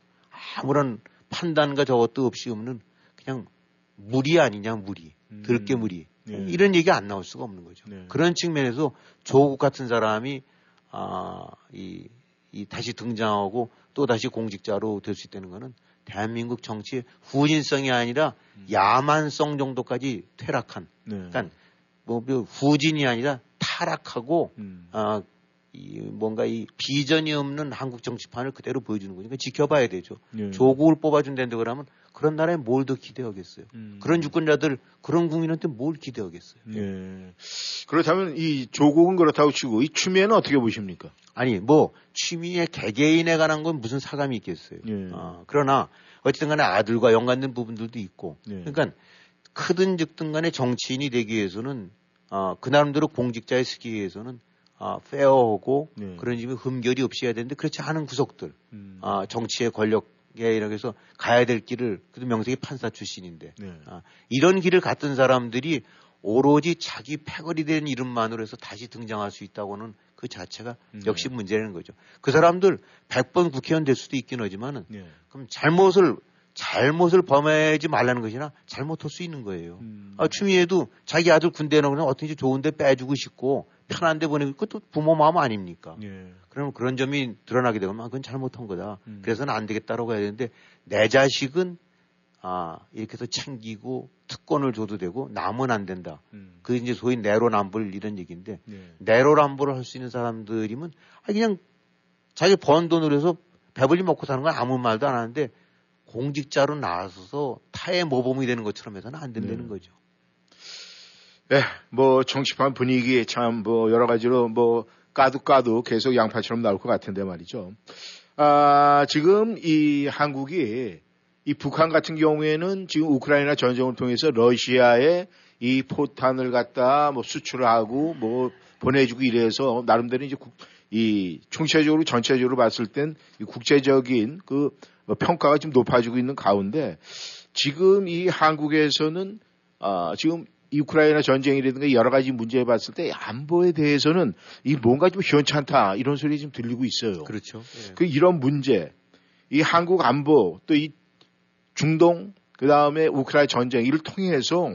아무런 판단과 저것도 없이 없는 그냥 물이 아니냐 물이 들깨 물이 네. 이런 얘기 안 나올 수가 없는 거죠. 네. 그런 측면에서 조국 같은 사람이 아이 이 다시 등장하고 또 다시 공직자로 될 수 있다는 거는 대한민국 정치의 후진성이 아니라 야만성 정도까지 퇴락한 네. 그러니까 뭐 후진이 아니라 타락하고 음. 아, 이 뭔가 이 비전이 없는 한국 정치판을 그대로 보여주는 거니까 지켜봐야 되죠. 예. 조국을 뽑아준다는데 그러면 그런 나라에 뭘 더 기대하겠어요. 음. 그런 유권자들 그런 국민한테 뭘 기대하겠어요. 예. 그렇다면 이 조국은 그렇다고 치고 이 추미애는 어떻게 보십니까? 아니 뭐 취미의 개개인에 관한 건 무슨 사감이 있겠어요. 예. 어, 그러나 어쨌든 간에 아들과 연관된 부분들도 있고 예. 그러니까 크든 즉든 간에 정치인이 되기 위해서는 어, 그 나름대로 공직자에 서기 위해서는 아, 페어하고 네. 그런 점이 흠결이 없이 해야 되는데 그렇지 않은 구석들 음. 아, 정치의 권력 에 이렇게 해서 가야 될 길을 그래도 명색이 판사 출신인데 네. 아, 이런 길을 갔던 사람들이 오로지 자기 패거리 된 이름만으로 해서 다시 등장할 수 있다고는 그 자체가 네. 역시 문제라는 거죠. 그 사람들 100번 국회의원 될 수도 있긴 하지만은 네. 그럼 잘못을 잘못을 범하지 말라는 것이나 잘못할 수 있는 거예요. 음. 아, 추미애도 자기 아들 군대에 넣으면 어떻게 좋은데 빼주고 싶고 편한데 보내고 그것도 부모 마음 아닙니까? 예. 그러면 그런 점이 드러나게 되면 아, 그건 잘못한 거다. 음. 그래서는 안 되겠다라고 해야 되는데 내 자식은 아 이렇게 해서 챙기고 특권을 줘도 되고 남은 안 된다. 음. 그 이제 소위 내로남불 이런 얘기인데 예. 내로남불을 할 수 있는 사람들이면 아 그냥 자기 번 돈으로 해서 배불리 먹고 사는 건 아무 말도 안 하는데 공직자로 나서서 타의 모범이 되는 것처럼 해서는 안 된다는 네. 거죠. 예, 뭐 정치판 분위기 참 뭐 여러 가지로 뭐 까도 계속 양파처럼 나올 것 같은데 말이죠. 아, 지금 이 한국이 이 북한 같은 경우에는 지금 우크라이나 전쟁을 통해서 러시아에 이 포탄을 갖다 뭐 수출을 하고 뭐 보내주고 이래서 나름대로 이제 국, 이 총체적으로 전체적으로 봤을 땐이 국제적인 그뭐 평가가 좀 높아지고 있는 가운데 지금 이 한국에서는 아, 지금 이 우크라이나 전쟁이라든가 여러 가지 문제 봤을 때 안보에 대해서는 이 뭔가 좀 현찮다 이런 소리 좀 들리고 있어요. 그렇죠. 그 이런 문제, 이 한국 안보 또 이 중동 그 다음에 우크라이나 전쟁 이를 통해서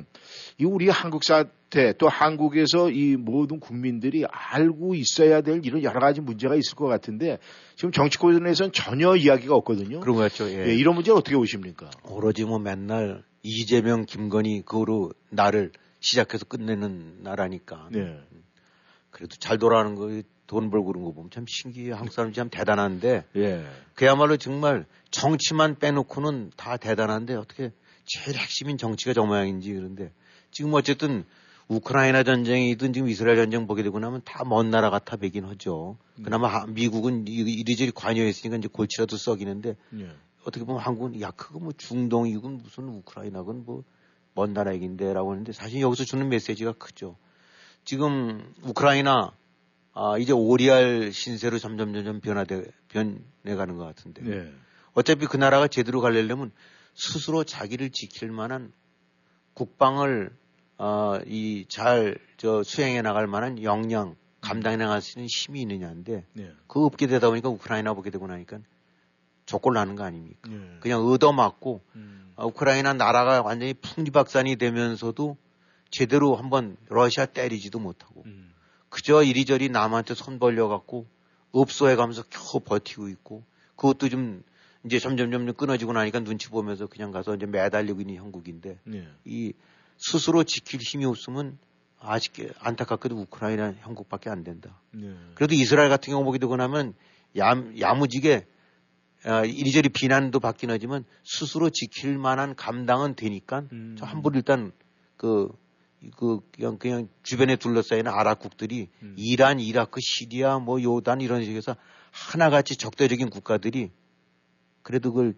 이 우리 한국 사태 또 한국에서 이 모든 국민들이 알고 있어야 될 이런 여러 가지 문제가 있을 것 같은데 지금 정치권에서는 전혀 이야기가 없거든요. 그런 것 같죠. 예. 예, 이런 문제 어떻게 보십니까? 오로지 뭐 맨날 이재명, 김건희 그거로 나를 시작해서 끝내는 나라니까. 네. 그래도 잘 돌아가는 거 돈 벌고 그런 거 보면 참 신기해. 한국 사람이 참 대단한데 예. 그야말로 정말 정치만 빼놓고는 다 대단한데 어떻게 제일 핵심인 정치가 저 모양인지 그런데 지금 어쨌든 우크라이나 전쟁이든 지금 이스라엘 전쟁 보게 되고 나면 다 먼 나라 같아 보긴 하죠. 그나마 하- 미국은 이- 이리저리 관여했으니까 이제 골치라도 썩이는데 예. 어떻게 보면 한국은 야 그거 뭐 중동이건 무슨 우크라이나건 뭐먼 나라 얘긴데라고 하는데 사실 여기서 주는 메시지가 크죠. 지금 우크라이나 아 이제 오리알 신세로 점점 점점 변화돼 변해가는 것 같은데 예. 어차피 그 나라가 제대로 가려면 스스로 자기를 지킬 만한 국방을 어, 이잘 저 수행해 나갈 만한 역량 감당해 나갈 수 있는 힘이 있느냐인데 예. 그 없게 되다 보니까 우크라이나 보게 되고 나니까 족골 나는 거 아닙니까? 예. 그냥 얻어맞고 음. 아, 우크라이나 나라가 완전히 풍지박산이 되면서도 제대로 한번 러시아 때리지도 못하고 음. 그저 이리저리 남한테 손 벌려갖고 읍소해가면서 겨우 버티고 있고 그것도 좀 이제 점점 점점 끊어지고 나니까 눈치 보면서 그냥 가서 이제 매달리고 있는 형국인데 예. 이 스스로 지킬 힘이 없으면 아쉽게 안타깝게도 우크라이나 형국밖에 안 된다. 예. 그래도 이스라엘 같은 경우 보게 되고 나면 야, 야무지게 아, 이리저리 비난도 받긴 하지만 스스로 지킬 만한 감당은 되니까 음. 저 함부로 일단 그, 그 그냥 그냥 주변에 둘러싸이는 아랍국들이 음. 이란, 이라크, 시리아, 뭐 요단 이런 식에서 하나같이 적대적인 국가들이 그래도 그걸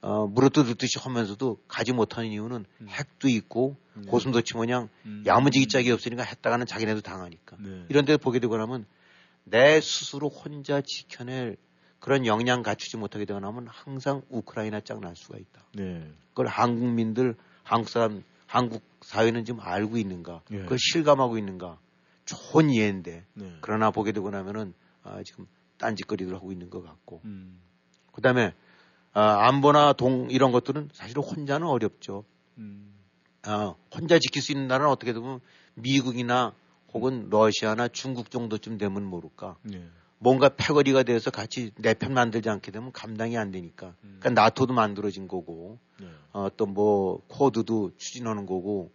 어, 물어뜯듯이 하면서도 가지 못하는 이유는 핵도 있고 네. 고슴도치 모양 음. 야무지기 짝이 없으니까 했다가는 자기네도 당하니까 네. 이런 데 보게 되고 나면 내 스스로 혼자 지켜낼 그런 역량 갖추지 못하게 되고 나면 항상 우크라이나 짝 날 수가 있다. 네. 그걸 한국민들, 한국 사람, 한국 사회는 지금 알고 있는가? 예. 그걸 실감하고 있는가? 좋은 예인데 네. 그러나 보게 되고 나면은 아, 지금 딴짓거리들 하고 있는 것 같고 음. 그다음에 아, 안보나 동 이런 것들은 사실 혼자는 어렵죠. 음. 아, 혼자 지킬 수 있는 나라는 어떻게 보면 미국이나 혹은 러시아나 중국 정도쯤 되면 모를까. 예. 뭔가 패거리가 돼서 같이 내 편 만들지 않게 되면 감당이 안 되니까. 그러니까 나토도 만들어진 거고, 네. 어, 또 뭐 코드도 추진하는 거고,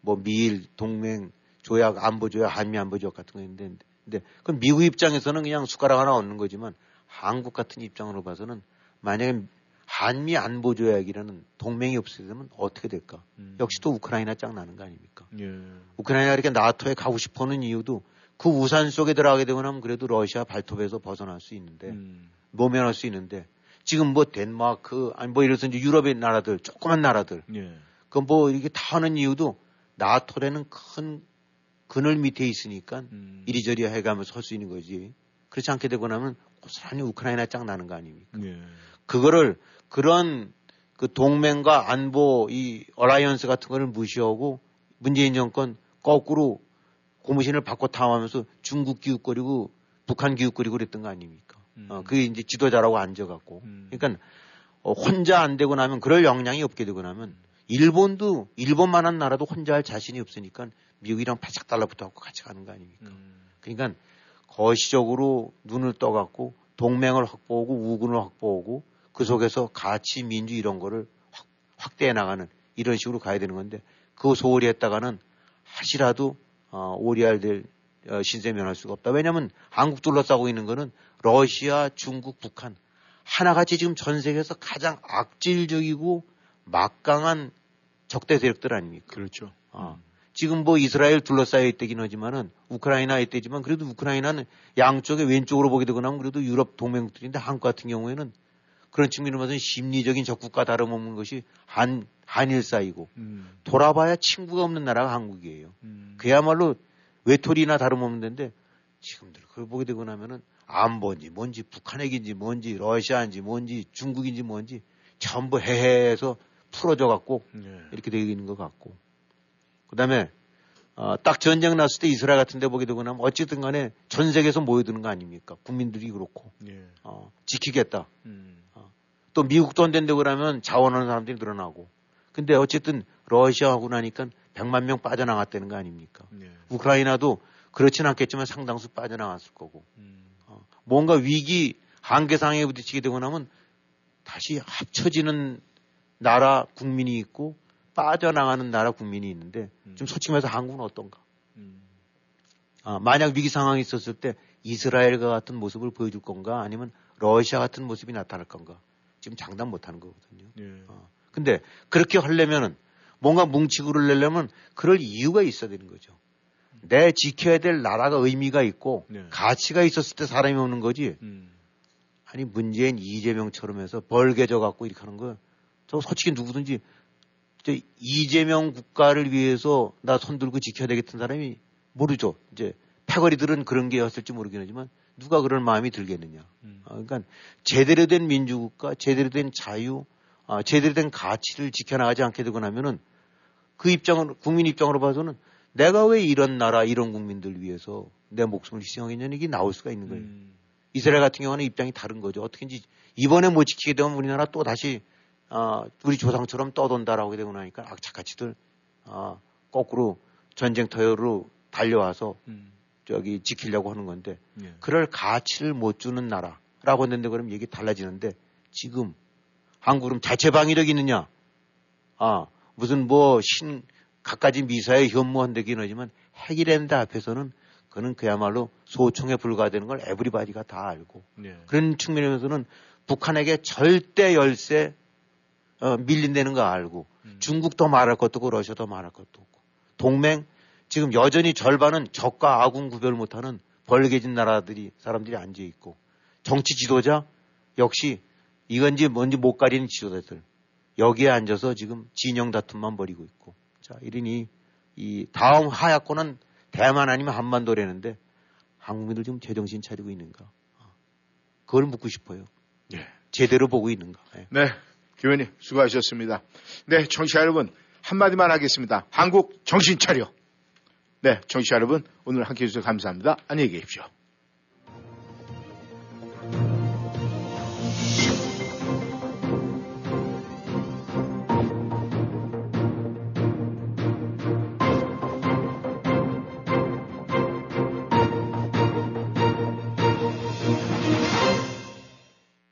뭐 미일 동맹 조약 안보 조약 한미 안보 조약 같은 거 있는데, 근데 그 미국 입장에서는 그냥 숟가락 하나 얻는 거지만 한국 같은 입장으로 봐서는 만약에 한미 안보 조약이라는 동맹이 없으면 어떻게 될까? 역시 또 우크라이나 짱 나는 거 아닙니까? 예. 우크라이나가 이렇게 나토에 가고 싶어 하는 이유도 그 우산 속에 들어가게 되고 나면 그래도 러시아 발톱에서 벗어날 수 있는데 음. 모면할 수 있는데 지금 뭐 덴마크 아니 뭐 이래서 이제 유럽의 나라들 조그만 나라들 예. 그뭐 이렇게 다 하는 이유도 나토라는 큰 그늘 밑에 있으니까 음. 이리저리 해가면서 할 수 있는 거지 그렇지 않게 되고 나면 고스란히 우크라이나 짝 나는 거 아닙니까? 예. 그거를 그런 그 동맹과 안보 이 alliance 같은 거를 무시하고 문재인 정권 거꾸로 고무신을 바꿔 탐하면서 중국 기웃거리고 북한 기웃거리고 그랬던 거 아닙니까? 어, 그게 이제 지도자라고 앉아갖고. 그러니까 어, 혼자 안 되고 나면 그럴 역량이 없게 되고 나면 일본도 일본만한 나라도 혼자 할 자신이 없으니까 미국이랑 바짝 달라붙어 갖고 같이 가는 거 아닙니까? 그러니까 거시적으로 눈을 떠갖고 동맹을 확보하고 우군을 확보하고 그 속에서 가치 민주 이런 거를 확, 확대해 나가는 이런 식으로 가야 되는 건데 그 소홀히 했다가는 하시라도 어, 오리알 될 어, 신세 면할 수가 없다. 왜냐하면 한국 둘러싸고 있는 거는 러시아, 중국, 북한 하나같이 지금 전 세계에서 가장 악질적이고 막강한 적대 세력들 아닙니까? 그렇죠. 아, 지금 뭐 이스라엘 둘러싸여 있다긴 하지만은 우크라이나에 있다지만 그래도 우크라이나는 양쪽에 왼쪽으로 보게 되고 나면 그래도 유럽 동맹국들인데 한국 같은 경우에는 그런 측면으로 봐서는 심리적인 적국과 다름없는 것이 한, 한일 사이고 음. 돌아봐야 친구가 없는 나라가 한국이에요. 그야말로 외톨이나 다름없는 데인데 지금들 그걸 보게 되고 나면은 안보인지 뭔지 북한 핵인지 뭔지 러시아인지 뭔지 중국인지 뭔지 전부 해해해서 풀어져 갖고 예. 이렇게 되어 있는 것 같고 그다음에 어, 딱 전쟁 났을 때 이스라엘 같은 데 보게 되고 나면 어쨌든 간에 전 세계에서 모여드는 거 아닙니까? 국민들이 그렇고 예. 어, 지키겠다. 음. 또 미국도 안 된다고 그러면 자원하는 사람들이 늘어나고. 근데 어쨌든 러시아하고 나니까 100만 명 빠져나갔다는 거 아닙니까? 예. 우크라이나도 그렇진 않겠지만 상당수 빠져나갔을 거고. 음. 어, 뭔가 위기 한계 상황에 부딪히게 되고 나면 다시 합쳐지는 나라 국민이 있고 빠져나가는 나라 국민이 있는데 좀 솔직히 말해서 한국은 어떤가? 아, 만약 위기 상황이 있었을 때 이스라엘과 같은 모습을 보여줄 건가 아니면 러시아 같은 모습이 나타날 건가 지금 장담 못 하는 거거든요. 예. 어. 근데 그렇게 하려면은 뭔가 뭉치고를 내려면 그럴 이유가 있어야 되는 거죠. 내 지켜야 될 나라가 의미가 있고 네. 가치가 있었을 때 사람이 오는 거지. 음. 아니 문재인 이재명처럼 해서 벌게져 갖고 이렇게 하는 거. 저 솔직히 누구든지 저 이재명 국가를 위해서 나 손들고 지켜야 되겠다는 사람이 모르죠. 이제 패거리들은 그런 게였을지 모르긴 하지만 누가 그럴 마음이 들겠느냐. 음. 아, 그러니까 제대로 된 민주국가, 제대로 된 자유, 아, 제대로 된 가치를 지켜나가지 않게 되고 나면은 그 입장으로, 국민 입장으로 봐서는 내가 왜 이런 나라, 이런 국민들 위해서 내 목숨을 희생하겠냐는 얘기 나올 수가 있는 거예요. 음. 이스라엘 같은 경우는 입장이 다른 거죠. 어떻게든지 이번에 못 지키게 되면 우리나라 또 다시 아, 우리 조상처럼 떠돈다라고 되고 나니까 악착같이들 아, 거꾸로 전쟁터로 달려와서 음. 저기 지키려고 하는 건데 예. 그럴 가치를 못 주는 나라라고 했는데 그럼 얘기 달라지는데 지금 한국은 자체 방위력이 있느냐? 아 무슨 뭐 신 갖가지 미사에 현무한다긴 하지만 핵이랜다 앞에서는 그는 그야말로 소총에 불과되는 걸 에브리바디가 다 알고 예. 그런 측면에서는 북한에게 절대 열세 어, 밀린다는 거 알고 중국도 말할 것도 없고 러시아도 말할 것도 없고 동맹 지금 여전히 절반은 적과 아군 구별 못하는 벌게진 나라들이 사람들이 앉아 있고 정치 지도자 역시 이건지 뭔지 못 가리는 지도자들 여기에 앉아서 지금 진영 다툼만 벌이고 있고 자 이러니 이 다음 하야권은 대만 아니면 한반도라는데 한국민들 지금 제정신 차리고 있는가 아, 그걸 묻고 싶어요. 예. 제대로 보고 있는가. 예. 네. 교원님 수고하셨습니다. 네, 청취자 여러분 한마디만 하겠습니다. 한국 정신 차려. 네, 청취자 여러분 오늘 함께 해 주셔서 감사합니다. 안녕히 계십시오.